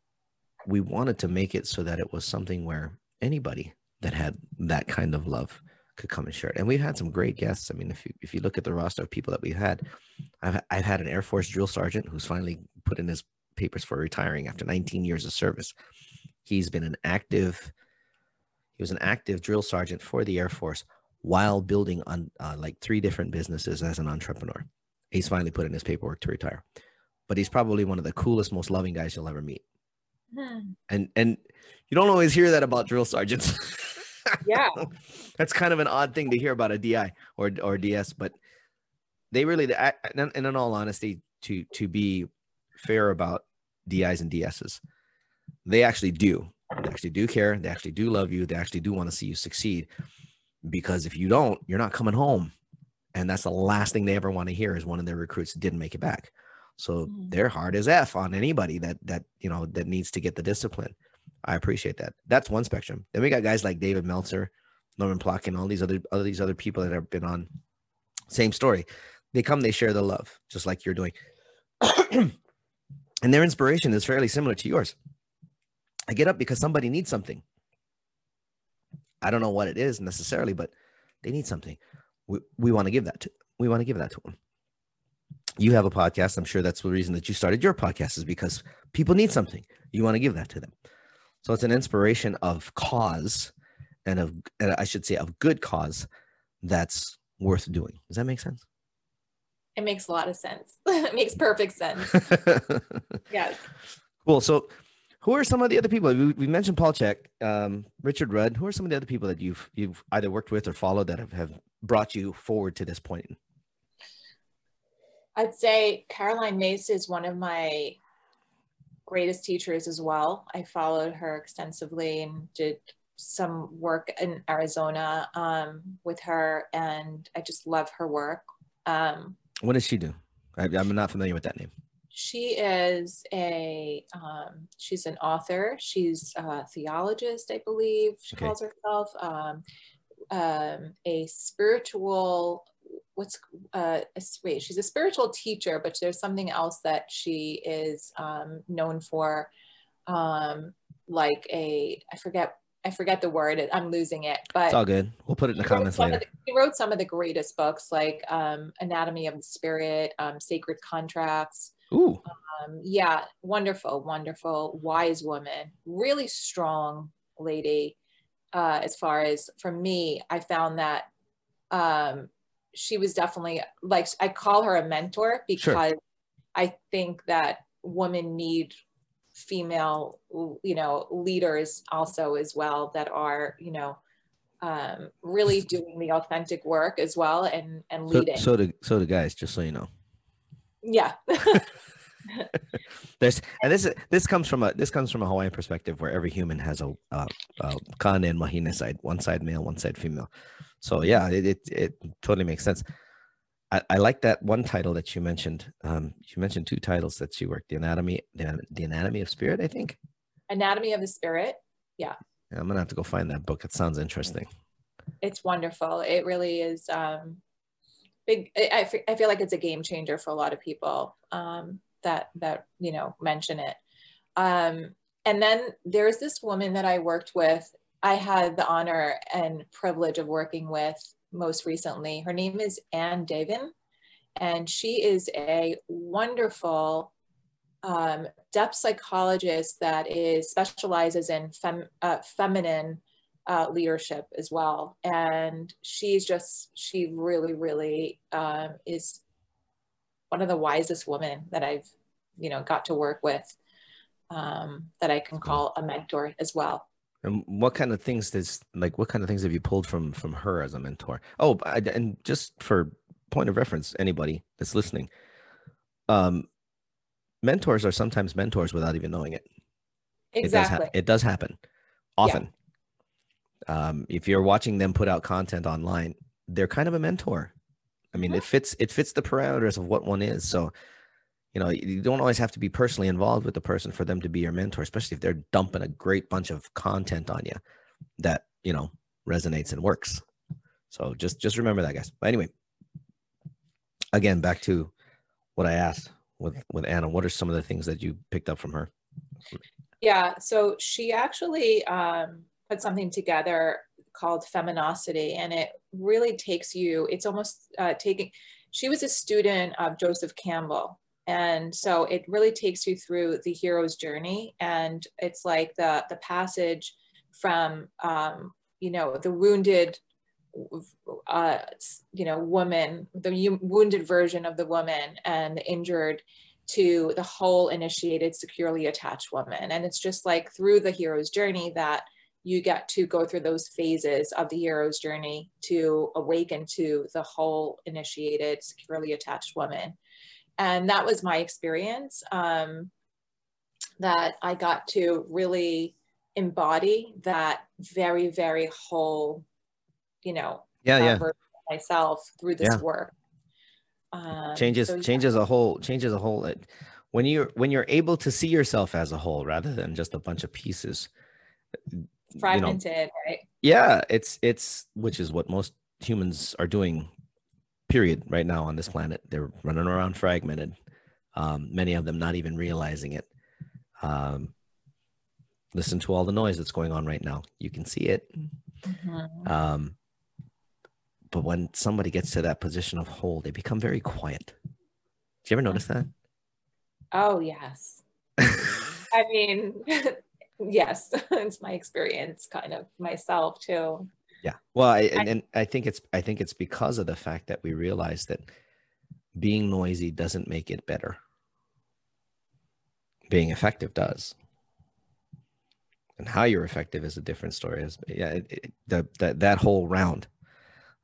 we wanted to make it so that it was something where anybody that had that kind of love could come and share it. And we've had some great guests. I mean, if you if you look at the roster of people that we've had, I've I've had an Air Force drill sergeant who's finally put in his papers for retiring after 19 years of service. He's been an active he was an active drill sergeant for the Air Force while building on uh, like three different businesses as an entrepreneur. He's finally put in his paperwork to retire. But he's probably one of the coolest, most loving guys you'll ever meet. Hmm. And and you don't always hear that about drill sergeants. *laughs* yeah. *laughs* That's kind of an odd thing to hear about a di or or ds but they really and in all honesty to to be fair about dis and ds's they actually do. They actually do care. They actually do love you. They actually do want to see you succeed. Because if you don't you're not coming home. And that's the last thing they ever want to hear is one of their recruits didn't make it back. So mm. they're hard as f on anybody that that you know that needs to get the discipline I appreciate that. That's one spectrum. Then we got guys like David Meltzer, Norman Plotkin, all these other all these other people that have been on. Same story. They come, they share the love, just like you're doing. *clears throat* and their inspiration is fairly similar to yours. I get up because somebody needs something. I don't know what it is necessarily, but they need something. We, we want to give that to we want to give that to them. You have a podcast. I'm sure that's the reason that you started your podcast is because people need something. You want to give that to them. So it's an inspiration of cause and of, and I should say, of good cause that's worth doing. Does that make sense? It makes a lot of sense. *laughs* it makes perfect sense. *laughs* yeah. Cool. So, who are some of the other people? We, we mentioned Paul Chek, um, Richard Rudd. Who are some of the other people that you've you've either worked with or followed that have, have brought you forward to this point? I'd say Caroline Myss is one of my greatest teachers as well. I followed her extensively and did some work in Arizona um, with her, and I just love her work. Um, what does she do? I, am not familiar with that name. She is a um, she's an author. She's a theologist, I believe she okay. calls herself. Um, um, a spiritual what's uh wait she's a spiritual teacher but there's something else that she is um, known for um like a i forget i forget the word i'm losing it but it's all good we'll put it in the comments later the, he wrote some of the greatest books like um anatomy of the spirit um sacred contracts Ooh. Um, yeah, wonderful, wonderful, wise woman, really strong lady. Uh, as far as for me, I found that um, she was definitely like I call her a mentor because Sure. I think that women need female, you know, leaders also as well that are, you know, um, really doing the authentic work as well and and leading. so do so do guys. Just so you know. yeah. *laughs* There's and this is this comes from a this comes from a Hawaiian perspective where every human has a, a, a kana and mahina side, one side male, one side female. So yeah, it it, it totally makes sense. I, I like that one title that you mentioned. Um, you mentioned two titles that you worked: the anatomy, the, the anatomy of spirit. I think. Anatomy of the Spirit. Yeah, I'm gonna have to go find that book. It sounds interesting. It's wonderful. It really is um, big. I, I I feel like it's a game changer for a lot of people um, that that you know mention it. Um, and then there's this woman that I worked with. I had the honor and privilege of working with most recently. Her name is Anne Davin, and she is a wonderful um, depth psychologist that is specializes in fem, uh, feminine uh, leadership as well. And she's just she really, really um, is one of the wisest women that I've you know got to work with um, that I can call a mentor as well. And what kind of things does like what kind of things have you pulled from from her as a mentor? Oh, I, and just for point of reference, anybody that's listening, um, mentors are sometimes mentors without even knowing it. It does, Exactly. it does happen often. Um, if you're watching them put out content online, they're kind of a mentor. I mean, it fits it fits the parameters of what one is. So, you know, you don't always have to be personally involved with the person for them to be your mentor, especially if they're dumping a great bunch of content on you that you know resonates and works. So just just remember that, guys. But anyway, again, back to what I asked with with Anna. What are some of the things that you picked up from her? Yeah, so she actually um, put something together called Feminosity, and it really takes you, it's almost uh, taking, she was a student of Joseph Campbell. And so it really takes you through the hero's journey. And it's like the, the passage from, um, you know, the wounded, uh, you know, woman, the wounded version of the woman and the injured to the whole initiated securely attached woman and it's just like through the hero's journey that you get to go through those phases of the hero's journey to awaken to the whole initiated securely attached woman and that was my experience um, that i got to really embody that very very whole you know Yeah, yeah. myself through this Yeah. work um, changes so yeah. changes a whole changes a whole it- when you're when you're able to see yourself as a whole rather than just a bunch of pieces you know, fragmented right yeah it's it's which is what most humans are doing period right now on this planet. They're running around fragmented um, many of them not even realizing it. Um, listen to all the noise that's going on right now. You can see it. Mhm. um, but when somebody gets to that position of whole they become very quiet. Do you ever notice that? Oh, yes. I mean, *laughs* yes, *laughs* it's my experience kind of myself too. Yeah. Well, I, and, and I think it's I think it's because of the fact that we realize that being noisy doesn't make it better. Being effective does. And how you're effective is a different story. Is yeah, it, it, the, that that whole round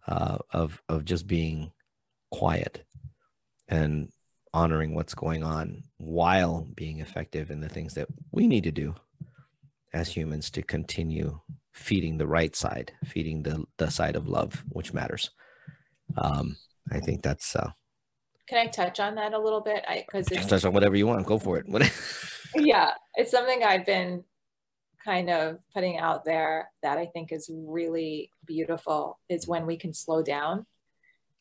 uh, of of just being quiet and honoring what's going on while being effective in the things that we need to do as humans to continue feeding the right side, feeding the the side of love, which matters. Um, I think that's uh, Can I touch on that a little bit? I because it's touch on whatever you want. Go for it. *laughs* Yeah, it's something I've been kind of putting out there that I think is really beautiful is when we can slow down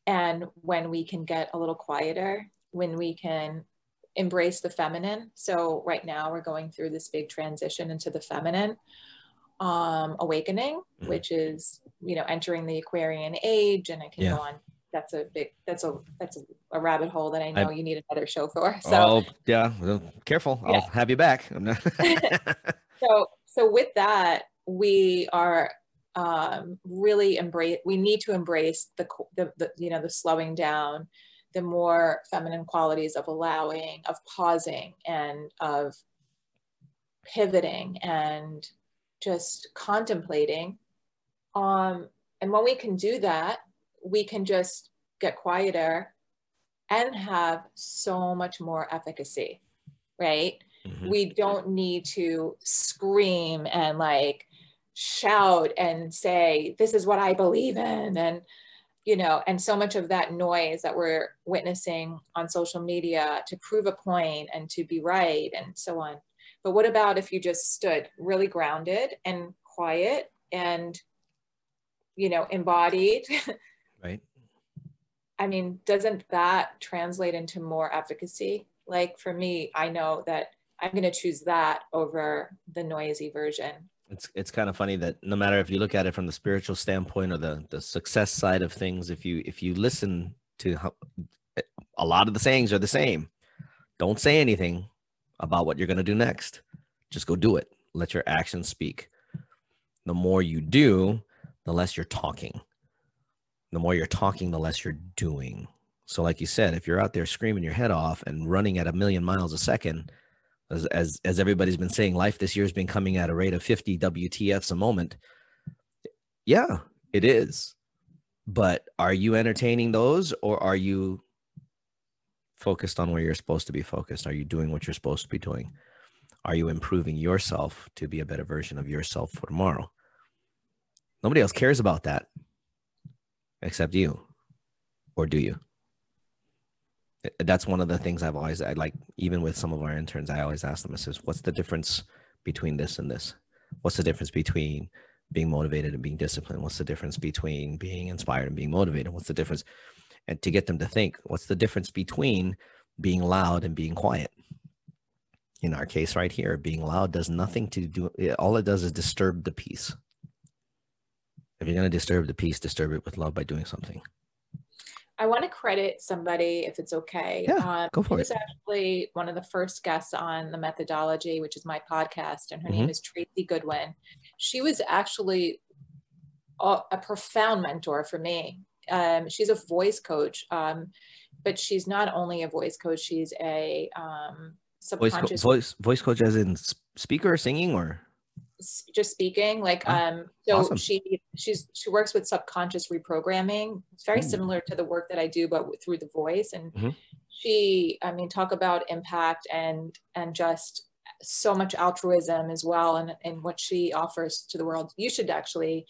and when we can get a little quieter, when we can embrace the feminine. So right now we're going through this big transition into the feminine um, awakening, Mhm. which is, you know, entering the Aquarian age. And I can Yeah. go on that's a big that's a that's a, rabbit hole that I know I- you need another show for. *laughs* So oh yeah, well, careful. Yeah. I'll have you back. *laughs* So so with that we are um, really embrace we need to embrace the, the the you know the slowing down the more feminine qualities of allowing of pausing and of pivoting and just contemplating um, and when we can do that we can just get quieter and have so much more efficacy right Mhm. we don't need to scream and like shout and say this is what i believe in and you know and so much of that noise that we're witnessing on social media to prove a point and to be right and so on but what about if you just stood really grounded and quiet and you know embodied *laughs* right. I mean, doesn't that translate into more efficacy? Like for me, I know that I'm going to choose that over the noisy version. It's it's kind of funny that no matter if you look at it from the spiritual standpoint or the the success side of things, if you if you listen to how, a lot of the sayings are the same. Don't say anything about what you're going to do next. Just go do it. Let your actions speak. The more you do, the less you're talking. The more you're talking, the less you're doing. So, like you said, if you're out there screaming your head off and running at a million miles a second, as as, as everybody's been saying, life this year has been coming at a rate of 50 WTFs a moment. Yeah, it is. But are you entertaining those or are you focused on where you're supposed to be focused? Are you doing what you're supposed to be doing? Are you improving yourself to be a better version of yourself for tomorrow? Nobody else cares about that except you. Or do you? That's one of the things I've always I like even with some of our interns I always ask them I says what's the difference between this and this? What's the difference between being motivated and being disciplined? What's the difference between being inspired and being motivated? What's the difference? And to get them to think, what's the difference between being loud and being quiet? In our case, right here, being loud does nothing to do, all it does is disturb the peace. If you're going to disturb the peace, disturb it with love by doing something. I want to credit somebody if it's okay. Yeah, Um, go for she it. was actually one of the first guests on the methodology, which is my podcast, and her Mm-hmm. name is Tracy Goodwin. She was actually a, a profound mentor for me. Um, she's a voice coach, um, but she's not only a voice coach; she's a um, Voice, co- subconscious voice, voice coach as in speaker or singing or? just speaking like Oh, um so awesome. she she's she works with subconscious reprogramming it's very Ooh. similar to the work that i do but through the voice and Mhm. she i mean talk about impact and and just so much altruism as well and and what she offers to the world you should actually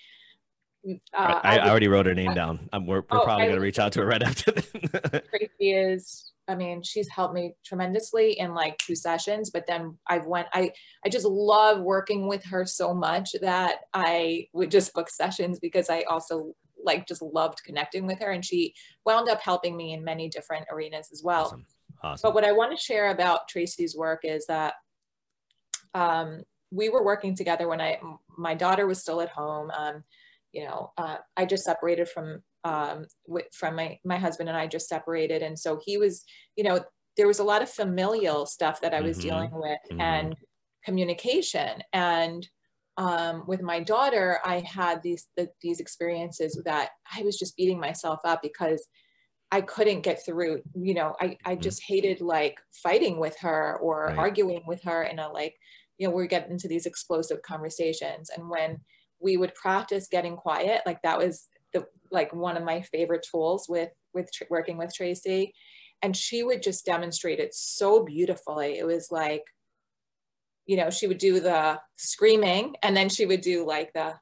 uh, I, I already wrote her name down. Um, we're we're Oh, probably going to reach out to her right after this. *laughs* *laughs* Tracy is I mean she's helped me tremendously in like two sessions but then I've went I I just love working with her so much that I would just book sessions because I also like just loved connecting with her and she wound up helping me in many different arenas as well awesome. Awesome. but what I want to share about Tracy's work is that um, we were working together when I my daughter was still at home. Um, you know, uh, I just separated from um, with, from my my husband and I just separated, and so he was, you know, there was a lot of familial stuff that I was Mhm. dealing with Mhm. and communication and um, with my daughter, I had these the, these experiences that I was just beating myself up because I couldn't get through. You know, I I Mhm. just hated like fighting with her or Right. arguing with her in a like, you know, we get into these explosive conversations. And when we would practice getting quiet, like that was the like one of my favorite tools with with tr- working with Tracy, and she would just demonstrate it so beautifully. It was like you know, she would do the screaming and then she would do like the,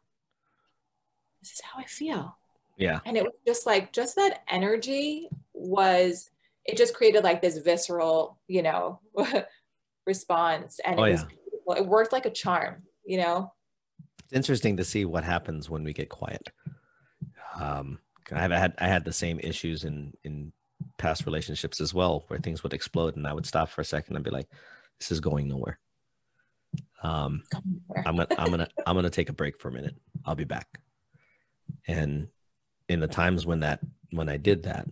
this is how I feel. yeah. And it was just like, just that energy was, it just created like this visceral, you know, *laughs* response. And it Oh, was, yeah. beautiful. it worked like a charm, you know? It's interesting to see what happens when we get quiet. Um, I've had I had the same issues in in past relationships as well, where things would explode, and I would stop for a second and be like, "This is going nowhere." Um, I'm gonna I'm gonna *laughs* I'm gonna take a break for a minute. I'll be back. And in the times when that when I did that,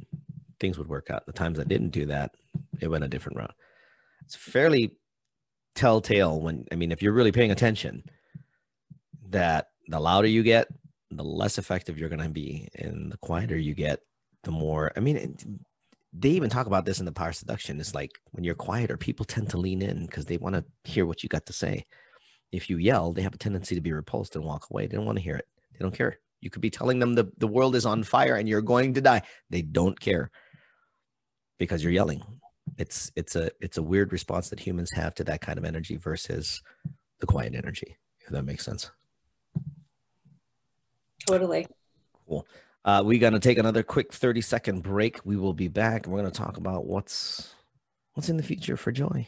things would work out. The times I didn't do that, it went a different route. It's fairly telltale when I mean, if you're really paying attention, that the louder you get, the less effective you're going to be, and the quieter you get, the more. I mean, they even talk about this in the power seduction. It's like when you're quieter, people tend to lean in because they want to hear what you got to say. If you yell, they have a tendency to be repulsed and walk away. They don't want to hear it. They don't care. You could be telling them the, the world is on fire and you're going to die. They don't care because you're yelling. It's it's a it's a weird response that humans have to that kind of energy versus the quiet energy, if that makes sense. Totally. Cool. Uh, we're gonna take another quick 30 second break. We will be back and we're gonna talk about what's what's in the future for Joy.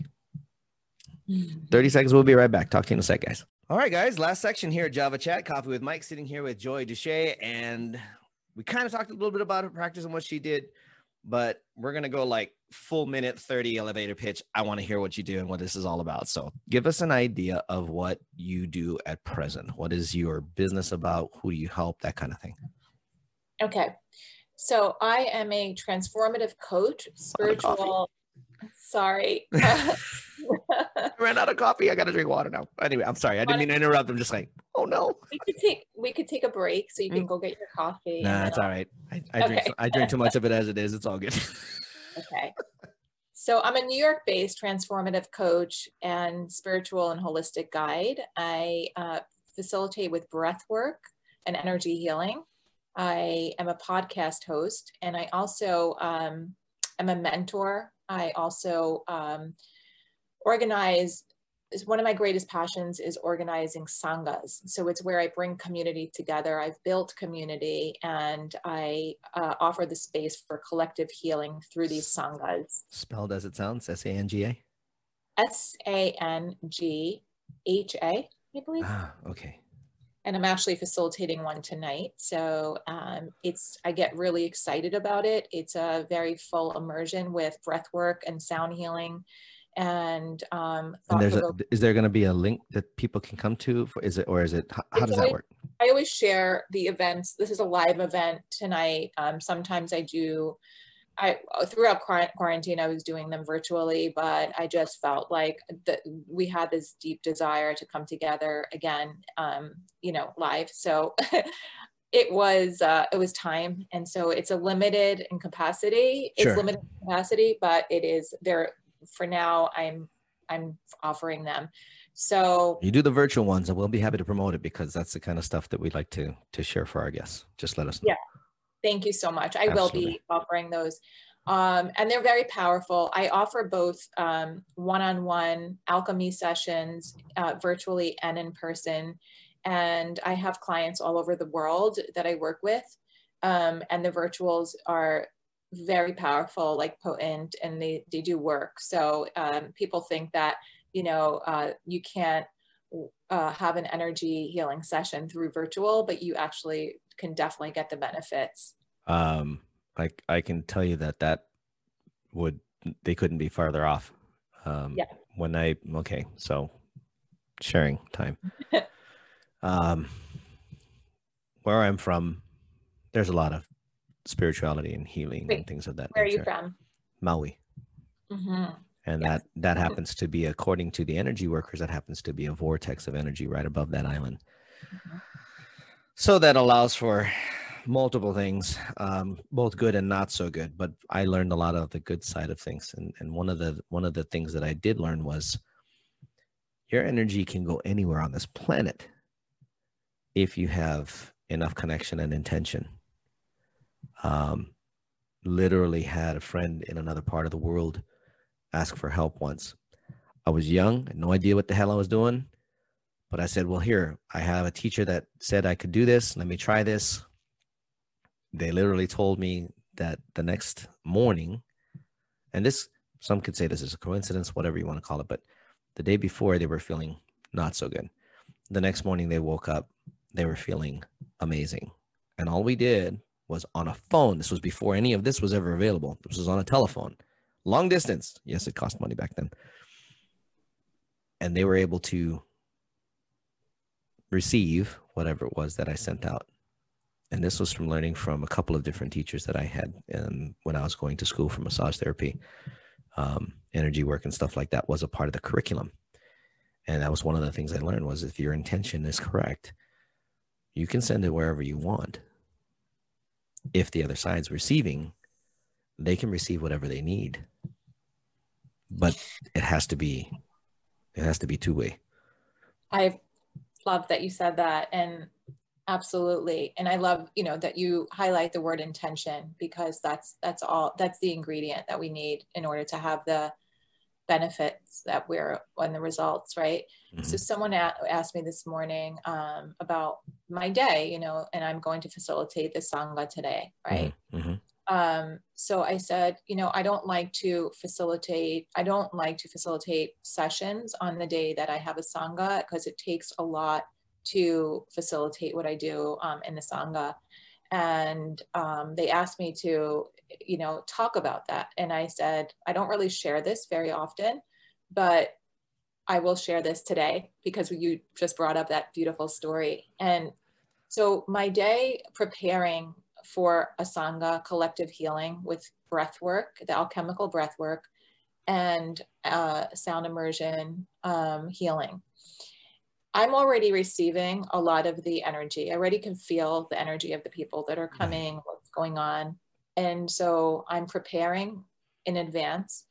30 seconds. We'll be right back. Talk to you in a sec, guys. All right, guys. Last section here at Java Chat, Coffee with Mike, sitting here with Joy Duche. And we kind of talked a little bit about her practice and what she did, but we're going to go like full minute 30 elevator pitch. I want to hear what you do and what this is all about. So give us an idea of what you do at present. What is your business about? Who do you help? That kind of thing. Okay. So I am a transformative coach, spiritual. Sorry. *laughs* *laughs* *laughs* I ran out of coffee. I got to drink water now. Anyway, I'm sorry. I didn't mean to interrupt. I'm just like, oh no. We could take we could take a break so you can mm. go get your coffee. Nah, that's all right. I, I okay. drink I drink too much of it as it is. It's all good. *laughs* okay. So I'm a New York-based transformative coach and spiritual and holistic guide. I uh, facilitate with breath work and energy healing. I am a podcast host, and I also um, am a mentor. I also um, organize is one of my greatest passions is organizing sanghas. So it's where I bring community together. I've built community and I uh, offer the space for collective healing through these sanghas. Spelled as it sounds, S A N G A? S A N G H A, I believe. Ah, okay. And I'm actually facilitating one tonight. So um, it's, I get really excited about it. It's a very full immersion with breath work and sound healing and um and there's a, is there going to be a link that people can come to for, is it or is it how, how does always, that work i always share the events this is a live event tonight um sometimes i do i throughout quarantine i was doing them virtually but i just felt like that we had this deep desire to come together again um you know live so *laughs* it was uh, it was time and so it's a limited in capacity it's sure. limited capacity but it is there for now i'm i'm offering them so you do the virtual ones and we'll be happy to promote it because that's the kind of stuff that we'd like to to share for our guests just let us know yeah thank you so much i Absolutely. will be offering those um, and they're very powerful. I offer both um, one-on-one alchemy sessions, uh, virtually and in person. And I have clients all over the world that I work with. Um, and the virtuals are very powerful, like potent, and they, they do work. So um, people think that, you know, uh, you can't uh, have an energy healing session through virtual, but you actually can definitely get the benefits. Um, I, I can tell you that that would, they couldn't be farther off. Um, yeah. When I, okay, so sharing time. *laughs* um, where I'm from, there's a lot of spirituality and healing Wait, and things of that where nature. are you from maui mm-hmm. and yes. that that happens to be according to the energy workers that happens to be a vortex of energy right above that island mm-hmm. so that allows for multiple things um, both good and not so good but i learned a lot of the good side of things and, and one of the one of the things that i did learn was your energy can go anywhere on this planet if you have enough connection and intention um, literally had a friend in another part of the world ask for help once. I was young, no idea what the hell I was doing, but I said, Well, here, I have a teacher that said I could do this. Let me try this. They literally told me that the next morning, and this, some could say this is a coincidence, whatever you want to call it, but the day before they were feeling not so good. The next morning they woke up, they were feeling amazing. And all we did was on a phone. This was before any of this was ever available. This was on a telephone, long distance. Yes, it cost money back then. And they were able to receive whatever it was that I sent out. and this was from learning from a couple of different teachers that I had um, when I was going to school for massage therapy. Um, energy work and stuff like that was a part of the curriculum, and that was one of the things I learned was if your intention is correct, you can send it wherever you want. If the other side's receiving, they can receive whatever they need, but it has to be it has to be two way. I love that you said that, and absolutely and i love you know that you highlight the word intention because that's that's all that's the ingredient that we need in order to have the benefits that we're on the results right mm-hmm. so someone a- asked me this morning um, about my day you know and i'm going to facilitate the sangha today right mm-hmm. mm-hmm. um, so i said you know i don't like to facilitate i don't like to facilitate sessions on the day that i have a sangha because it takes a lot to facilitate what I do um, in the Sangha. And um, they asked me to, you know, talk about that. And I said, I don't really share this very often, but I will share this today because you just brought up that beautiful story. And so my day preparing for a Sangha collective healing with breath work, the alchemical breath work, and uh, sound immersion um, healing I'm already receiving a lot of the energy. I already can feel the energy of the people that are coming, what's going on. And so I'm preparing in advance.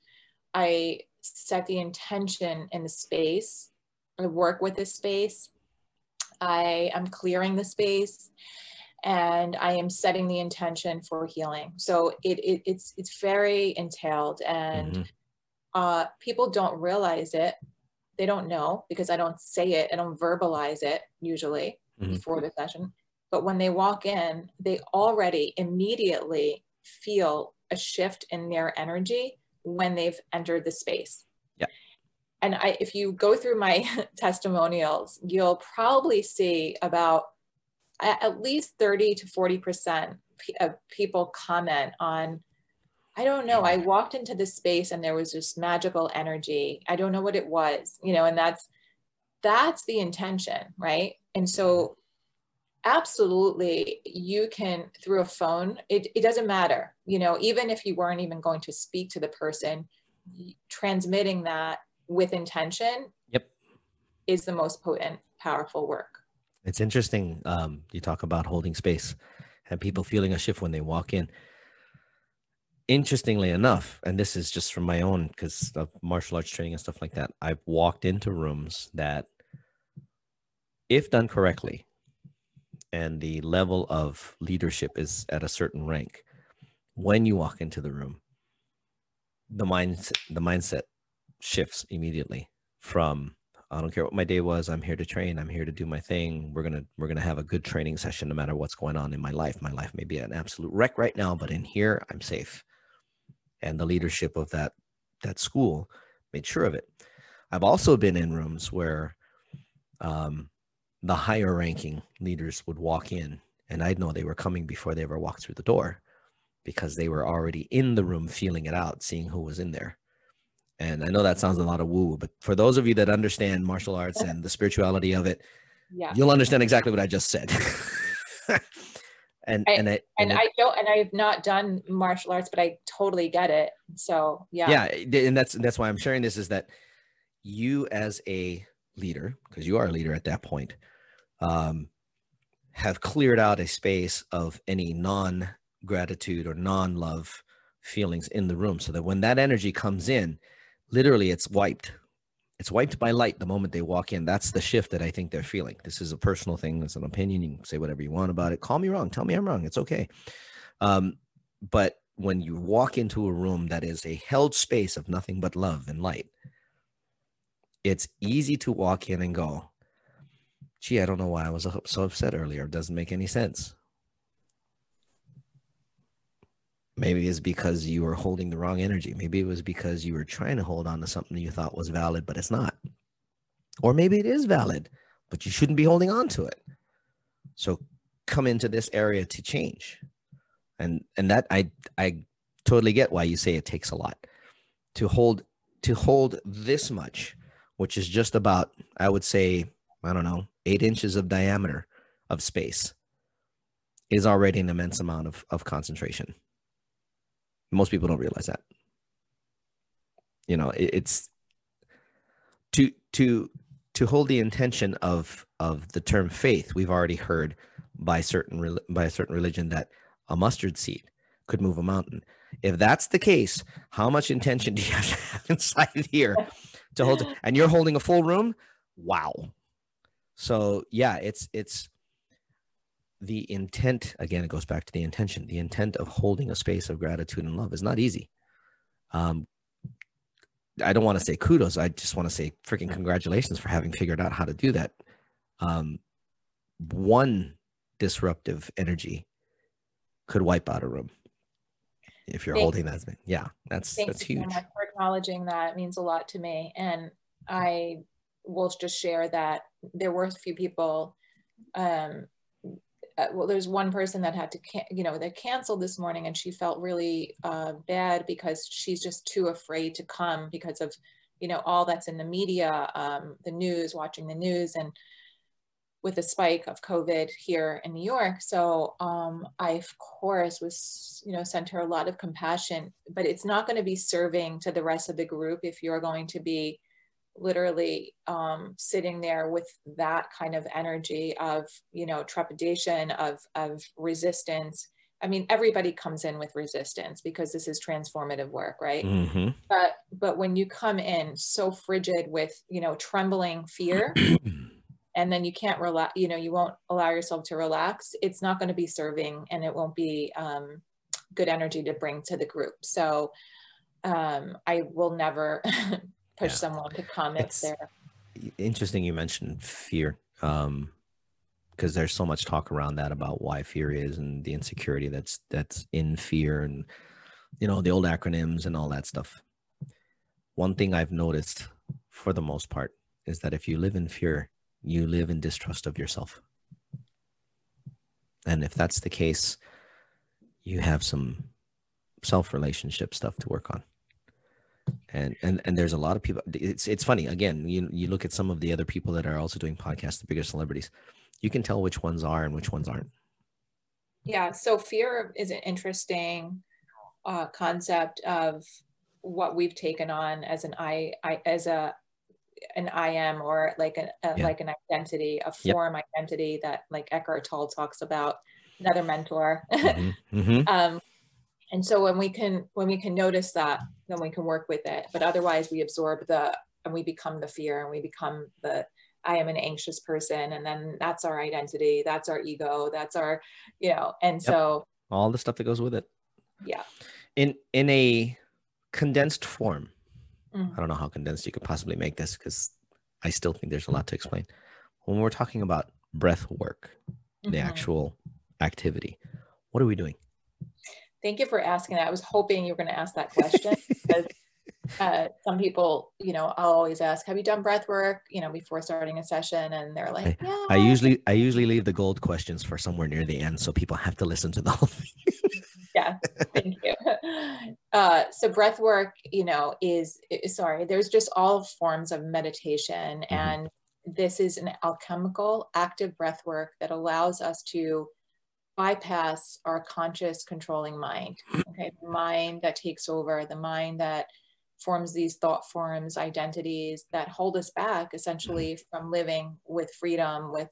I set the intention in the space. I work with the space. I am clearing the space and I am setting the intention for healing. So it, it it's it's very entailed and mm-hmm. uh, people don't realize it they don't know because I don't say it, I don't verbalize it usually mm-hmm. before the session. But when they walk in, they already immediately feel a shift in their energy when they've entered the space. Yeah. And I, if you go through my *laughs* testimonials, you'll probably see about at least 30 to 40% of people comment on I don't know. I walked into this space and there was this magical energy. I don't know what it was, you know, and that's that's the intention, right? And so absolutely you can through a phone, it, it doesn't matter, you know, even if you weren't even going to speak to the person, transmitting that with intention yep is the most potent, powerful work. It's interesting. Um, you talk about holding space and people feeling a shift when they walk in interestingly enough, and this is just from my own because of martial arts training and stuff like that, I've walked into rooms that, if done correctly, and the level of leadership is at a certain rank, when you walk into the room, the mind the mindset shifts immediately from I don't care what my day was. I'm here to train. I'm here to do my thing. We're gonna we're gonna have a good training session no matter what's going on in my life. My life may be an absolute wreck right now, but in here I'm safe and the leadership of that that school made sure of it. I've also been in rooms where um, the higher ranking leaders would walk in, and I'd know they were coming before they ever walked through the door because they were already in the room feeling it out, seeing who was in there. And I know that sounds a lot of woo, but for those of you that understand martial arts *laughs* and the spirituality of it, yeah. you'll understand exactly what I just said. *laughs* and I, and I, and, and I don't and I've not done martial arts, but I totally get it. So yeah, yeah, and that's that's why I'm sharing this is that you as a leader, because you are a leader at that point, um, have cleared out a space of any non gratitude or non love feelings in the room, so that when that energy comes in, literally it's wiped it's wiped by light the moment they walk in. That's the shift that I think they're feeling. This is a personal thing. It's an opinion. You can say whatever you want about it. Call me wrong. Tell me I'm wrong. It's okay. Um, but when you walk into a room that is a held space of nothing but love and light, it's easy to walk in and go, gee, I don't know why I was so upset earlier. It doesn't make any sense. Maybe it's because you were holding the wrong energy. Maybe it was because you were trying to hold on to something you thought was valid, but it's not. Or maybe it is valid, but you shouldn't be holding on to it. So come into this area to change. And and that I I totally get why you say it takes a lot to hold to hold this much, which is just about, I would say, I don't know, eight inches of diameter of space is already an immense amount of, of concentration. Most people don't realize that. You know, it, it's to to to hold the intention of of the term faith. We've already heard by certain by a certain religion that a mustard seed could move a mountain. If that's the case, how much intention do you have to have *laughs* inside here to hold? *gasps* And you're holding a full room. Wow. So yeah, it's it's the intent again. It goes back to the intention. The intent of holding a space of gratitude and love is not easy. Um, I don't want to say kudos. I just want to say freaking congratulations for having figured out how to do that. Um, one disruptive energy could wipe out a room if you're Thank holding that. Thing. Yeah, that's that's huge. So much for acknowledging that it means a lot to me, and I will just share that there were a few people. Um, uh, well, there's one person that had to, you know, they canceled this morning, and she felt really uh, bad because she's just too afraid to come because of, you know, all that's in the media, um, the news, watching the news, and with the spike of COVID here in New York. So um, I, of course, was, you know, sent her a lot of compassion, but it's not going to be serving to the rest of the group if you're going to be literally um, sitting there with that kind of energy of, you know, trepidation, of, of resistance. I mean, everybody comes in with resistance because this is transformative work, right? Mm-hmm. But but when you come in so frigid with, you know, trembling fear, *clears throat* and then you can't relax you know you won't allow yourself to relax it's not going to be serving and it won't be um, good energy to bring to the group so um, i will never *laughs* push yeah. someone to come if they're interesting you mentioned fear um because there's so much talk around that about why fear is and the insecurity that's that's in fear and you know the old acronyms and all that stuff one thing i've noticed for the most part is that if you live in fear you live in distrust of yourself. And if that's the case, you have some self relationship stuff to work on. And and and there's a lot of people it's it's funny again you you look at some of the other people that are also doing podcasts the bigger celebrities you can tell which ones are and which ones aren't yeah so fear is an interesting uh, concept of what we've taken on as an I, I as a an I am or like a, a yeah. like an identity, a form yep. identity that like Eckhart Tolle talks about, another mentor. Mm-hmm. *laughs* Mm-hmm. um, and so when we can when we can notice that, then we can work with it. But otherwise, we absorb the and we become the fear and we become the I am an anxious person, and then that's our identity, that's our ego, that's our you know, and yep. so all the stuff that goes with it. Yeah. In in a condensed form Mm. I don't know how condensed you could possibly make this because I still think there's a lot to explain. When we're talking about breath work, mm-hmm. the actual activity, what are we doing? Thank you for asking that. I was hoping you were going to ask that question *laughs* because uh, some people, you know, I'll always ask, "Have you done breath work?" You know, before starting a session, and they're like, "Yeah." I usually I usually leave the gold questions for somewhere near the end, so people have to listen to the whole thing. *laughs* yeah, thank you. *laughs* Uh, so breath work, you know, is, is, sorry. There's just all forms of meditation, mm-hmm. and this is an alchemical, active breath work that allows us to bypass our conscious controlling mind. Okay, the mind that takes over, the mind that forms these thought forms, identities that hold us back essentially mm-hmm. from living with freedom, with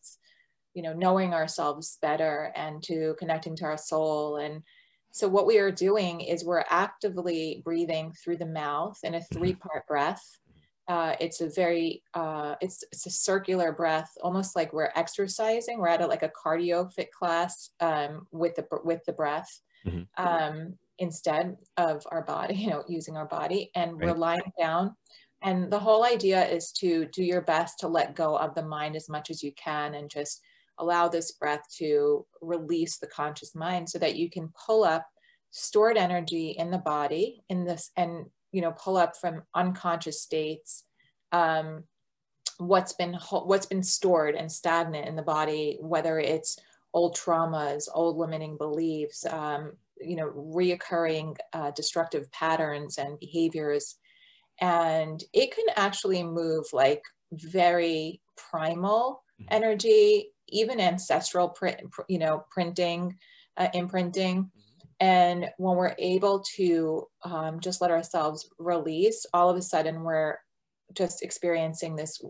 you know, knowing ourselves better and to connecting to our soul. And so what we are doing is we're actively breathing through the mouth in a mm-hmm. three-part breath. Uh, it's a very, uh, it's, it's a circular breath, almost like we're exercising. We're at a, like a cardio fit class um, with the with the breath. Mm-hmm. Um, instead of our body, *laughs* you know, using our body and right. we're lying down. And the whole idea is to do your best to let go of the mind as much as you can and just allow this breath to release the conscious mind so that you can pull up stored energy in the body in this and you know pull up from unconscious states um, what's been what's been stored and stagnant in the body whether it's old traumas old limiting beliefs um, you know reoccurring uh, destructive patterns and behaviors and it can actually move like very primal mm-hmm. energy even ancestral print, you know, printing, uh, imprinting. And when we're able to um, just let ourselves release, all of a sudden we're just experiencing this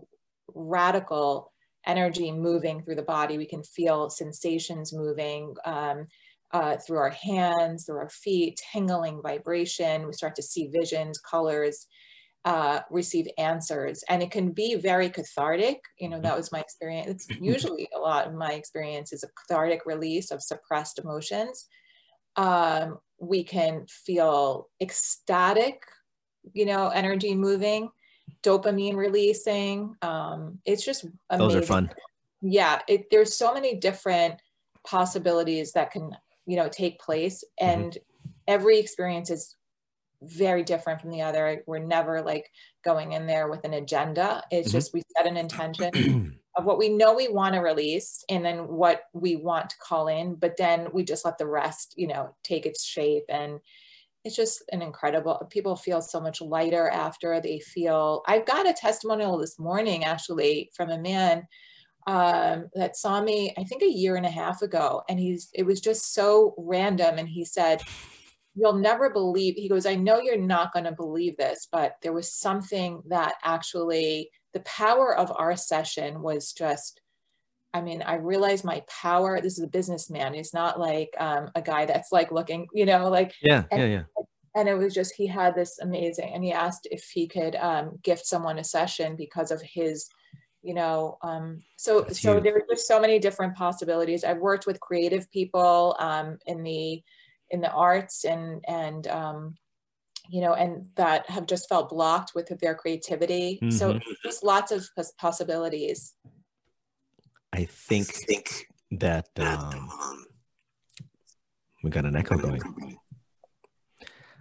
radical energy moving through the body. We can feel sensations moving um, uh, through our hands, through our feet, tingling vibration. We start to see visions, colors, uh, receive answers. And it can be very cathartic. You know, that was my experience. It's *laughs* usually a lot of my experience is a cathartic release of suppressed emotions um, we can feel ecstatic, you know, energy moving, dopamine releasing. Um, it's just amazing. Those are fun. Yeah, it, there's so many different possibilities that can, you know, take place, mm-hmm. and mm-hmm. every experience is very different from the other. We're never like going in there with an agenda. It's mm-hmm. just we set an intention *clears throat* of what we know we want to release and then what we want to call in, but then we just let the rest, you know, take its shape. And it's just an incredible, people feel so much lighter after they feel, I've got a testimonial this morning actually from a man um, that saw me, I think a year and a half ago. And he's, it was just so random. And he said, you'll never believe, he goes, I know you're not going to believe this, but there was something that actually the power of our session was just I mean, I realized my power. This is a businessman. He's not like um, a guy that's like looking, you know, like yeah, and, yeah, yeah. And it was just he had this amazing, and he asked if he could um, gift someone a session because of his, you know. Um, so that's so huge. there were just so many different possibilities. I've worked with creative people um, in the in the arts and and um, you know, and that have just felt blocked with their creativity. Mm-hmm. So just lots of possibilities. I think, think that um, we got an echo going.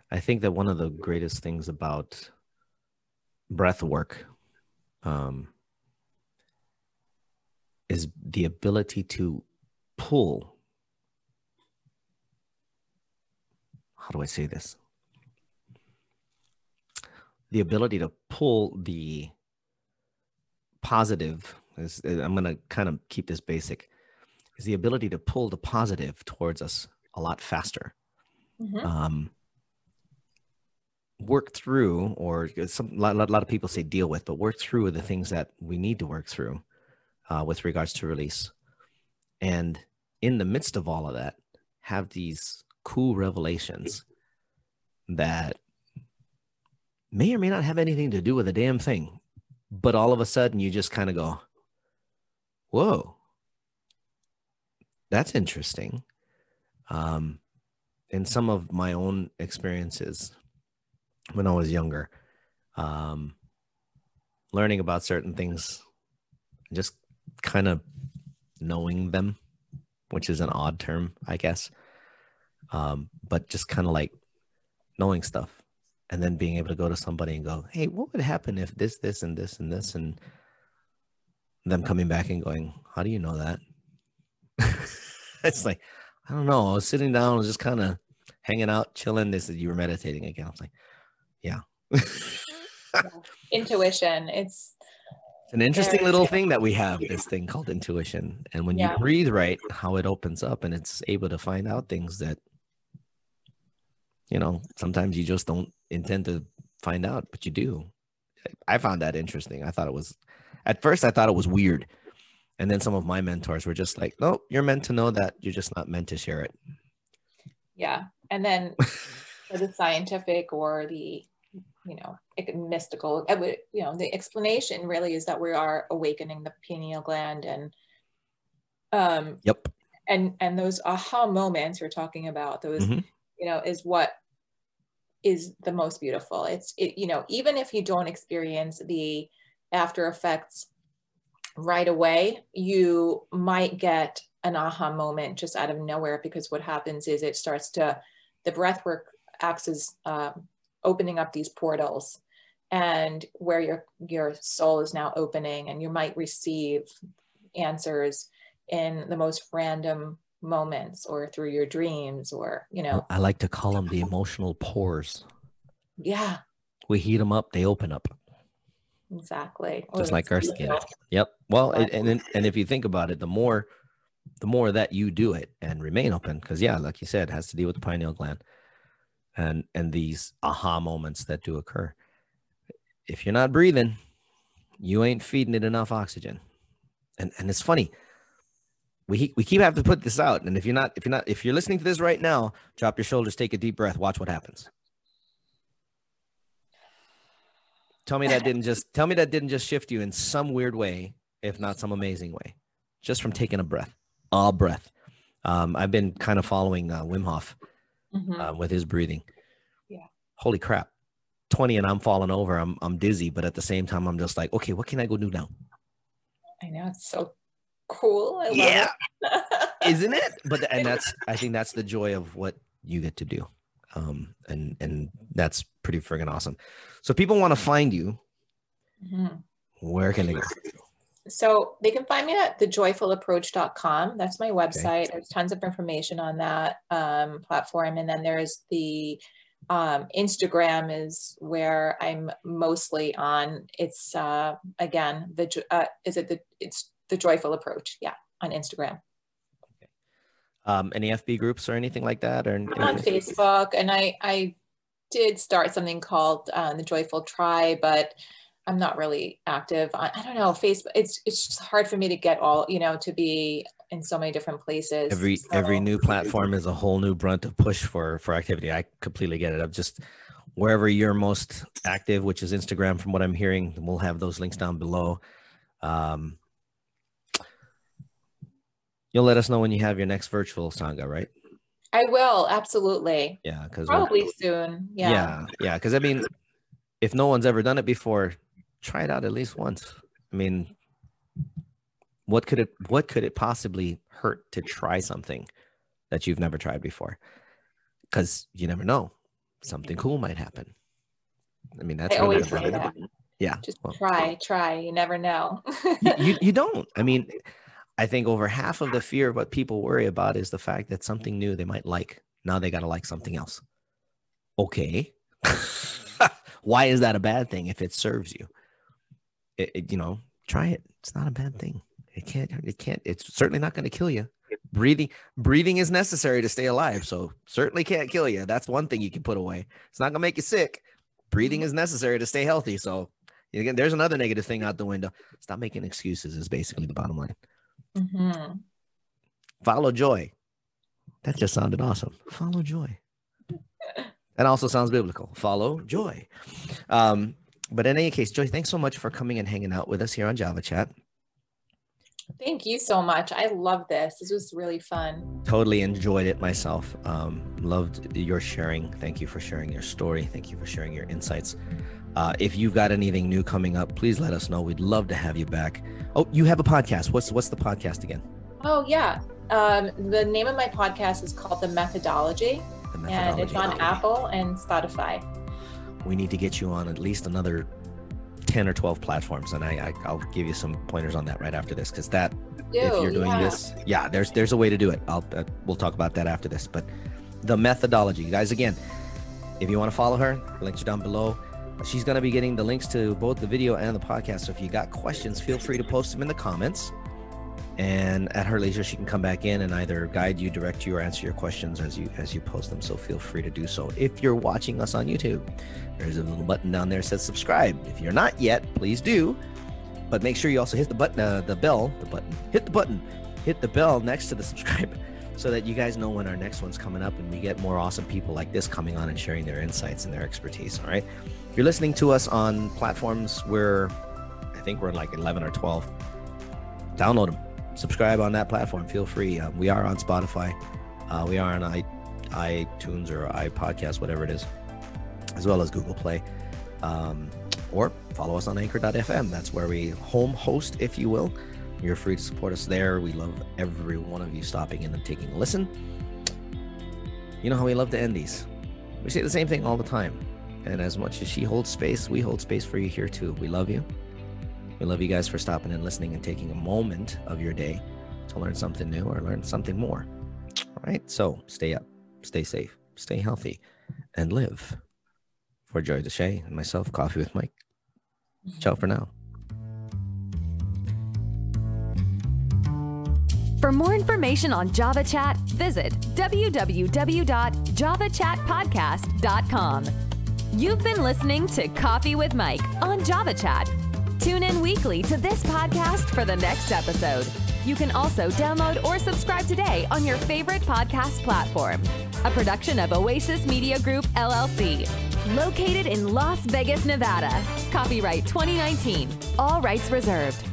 I think that one of the greatest things about breath work um, is the ability to pull. How do I say this? The ability to pull the positive is, i'm going to kind of keep this basic is the ability to pull the positive towards us a lot faster mm-hmm. um, work through or some a lot, a lot, of people say deal with but work through the things that we need to work through uh, with regards to release and in the midst of all of that have these cool revelations that may or may not have anything to do with a damn thing. But all of a sudden, you just kind of go, whoa, that's interesting. Um, in some of my own experiences when I was younger, um, learning about certain things, just kind of knowing them, which is an odd term, I guess. Um, but just kind of like knowing stuff and then being able to go to somebody and go, "Hey, what would happen if this, this, and this, and this," and them coming back and going, "How do you know that?" *laughs* it's like, I don't know. I was sitting down, I was just kind of hanging out, chilling. They said you were meditating again. I was like, yeah. Intuition. It's it's an interesting little thing that we have this thing called intuition and when yeah. you breathe right how it opens up and it's able to find out things that you know sometimes you just don't intend to find out, but you do. I found that interesting. I thought it was, at first, I thought it was weird. And then some of my mentors were just like, no, you're meant to know that. You're just not meant to share it. Yeah. And then for the scientific or the, you know, mystical, you know, the explanation really is that we are awakening the pineal gland and, um, yep. And, and those aha moments you're talking about, those, mm-hmm. you know, is what is the most beautiful. It's, it, you know, even if you don't experience the after effects right away, you might get an aha moment just out of nowhere because what happens is it starts to, the breath work acts as um, opening up these portals and where your your soul is now opening and you might receive answers in the most random moments or through your dreams or you know i like to call them the *laughs* emotional pores yeah we heat them up they open up exactly. Oh, just like our skin. Yep. Well, Right. and and and if you think about it, the more the more that you do it and remain open, because yeah, like you said, it has to deal with the pineal gland and and these aha moments that do occur. If you're not breathing, you ain't feeding it enough oxygen. And and it's funny. We, we keep having to put this out. And if you're not, if you're not, if you're listening to this right now, drop your shoulders, take a deep breath, watch what happens. Tell me that didn't just tell me that didn't just shift you in some weird way, if not some amazing way, just from taking a breath, a breath. Um, I've been kind of following uh, Wim Hof Mhm. uh, with his breathing. Yeah. Holy crap. 20 and I'm falling over. I'm I'm dizzy, but at the same time, I'm just like, okay, what can I go do now? I know it's so cool. I love Yeah. it. *laughs* Isn't it? But and that's I think that's the joy of what you get to do. Um, and and that's pretty friggin' awesome. So people want to find you. Mhm. Where can they go? So they can find me at thejoyfulapproach.com. That's my website. There's tons of information on that um, platform. And then there's the um, Instagram is where I'm mostly on. It's uh, again the uh, is it the it's the joyful approach. Yeah, on Instagram. Um, any FB groups or anything like that? Or I'm on? Facebook, and I I did start something called uh, the Joyful Tribe, but I'm not really active. on I don't know Facebook. It's it's just hard for me to get all you know to be in so many different places. every every new platform is a whole new brunt of push for for activity i completely get it i'm just wherever you're most active which is instagram from what i'm hearing we'll have those links down below um you'll let us know when you have your next virtual sangha right I will absolutely yeah because probably soon. Yeah. yeah yeah because i mean if no one's ever done it before try it out at least once i mean what could it what could it possibly hurt to try something that you've never tried before because you never know something cool might happen i mean that's I really always say that. yeah Just well, try, try. You never know. you, you, you *laughs* don't i mean i think over half of the fear of what people worry about is the fact that something new they might like now they got to like something else. Okay. *laughs* Why is that a bad thing if it serves you? It, it- you know try it. It's not a bad thing. It can't it can't it's certainly not going to kill you. Breathing breathing is necessary to stay alive so certainly can't kill you. That's one thing you can put away. It's not going to make you sick. Breathing is necessary to stay healthy so again there's another negative thing out the window. Stop making excuses is basically the bottom line Mhm. follow joy. That just sounded awesome. Follow joy. *laughs* That also sounds biblical. Follow joy. Um but in any case joy thanks so much for coming and hanging out with us here on java chat. Thank you so much. I love this. This was really fun. totally enjoyed it myself. Um loved your sharing. Thank you for sharing your story. Thank you for sharing your insights uh, if you've got anything new coming up please let us know we'd love to have you back oh you have a podcast what's what's the podcast again Oh yeah. Um, the name of my podcast is called The Methodology, the and it's on Methodology. Apple and Spotify. we need to get you on at least another 10 or 12 platforms and I, I i'll give you some pointers on that right after this because that if you're doing yeah. this yeah there's there's a way to do it i'll uh, we'll talk about that after this but the methodology guys again if you want to follow her links are down below she's going to be getting the links to both the video and the podcast so if you got questions feel free to post them in the comments. And at her leisure she can come back in and either guide you direct you or answer your questions as you as you post them so feel free to do so. If you're watching us on youtube there's a little button down there that says subscribe. If you're not yet please do. But make sure you also hit the button uh, the bell the button hit the button hit the bell next to the *laughs* subscribe so that you guys know when our next one's coming up and we get more awesome people like this coming on and sharing their insights and their expertise all right if you're listening to us on platforms where i think we're like 11 or 12 download them subscribe on that platform. Feel free. Um, we are on spotify. Uh, we are on I, itunes or ipodcast whatever it is as well as google play. Um, or follow us on anchor.fm that's where we home host if you will. You're free to support us there. We love every one of you stopping in and taking a listen. You know how we love to end these. We say the same thing all the time and as much as she holds space we hold space for you here too we love you we love you guys for stopping and listening and taking a moment of your day to learn something new or learn something more. All right. So stay up, stay safe, stay healthy, and live. For Joy Deshay and myself, Coffee with Mike. Ciao for now. For more information on Java Chat, visit www.javachatpodcast.com. You've been listening to Coffee with Mike on Java Chat. Tune in weekly to this podcast for the next episode. You can also download or subscribe today on your favorite podcast platform. A production of Oasis Media Group, LLC. Located in Las Vegas, Nevada. Copyright 2019. All rights reserved.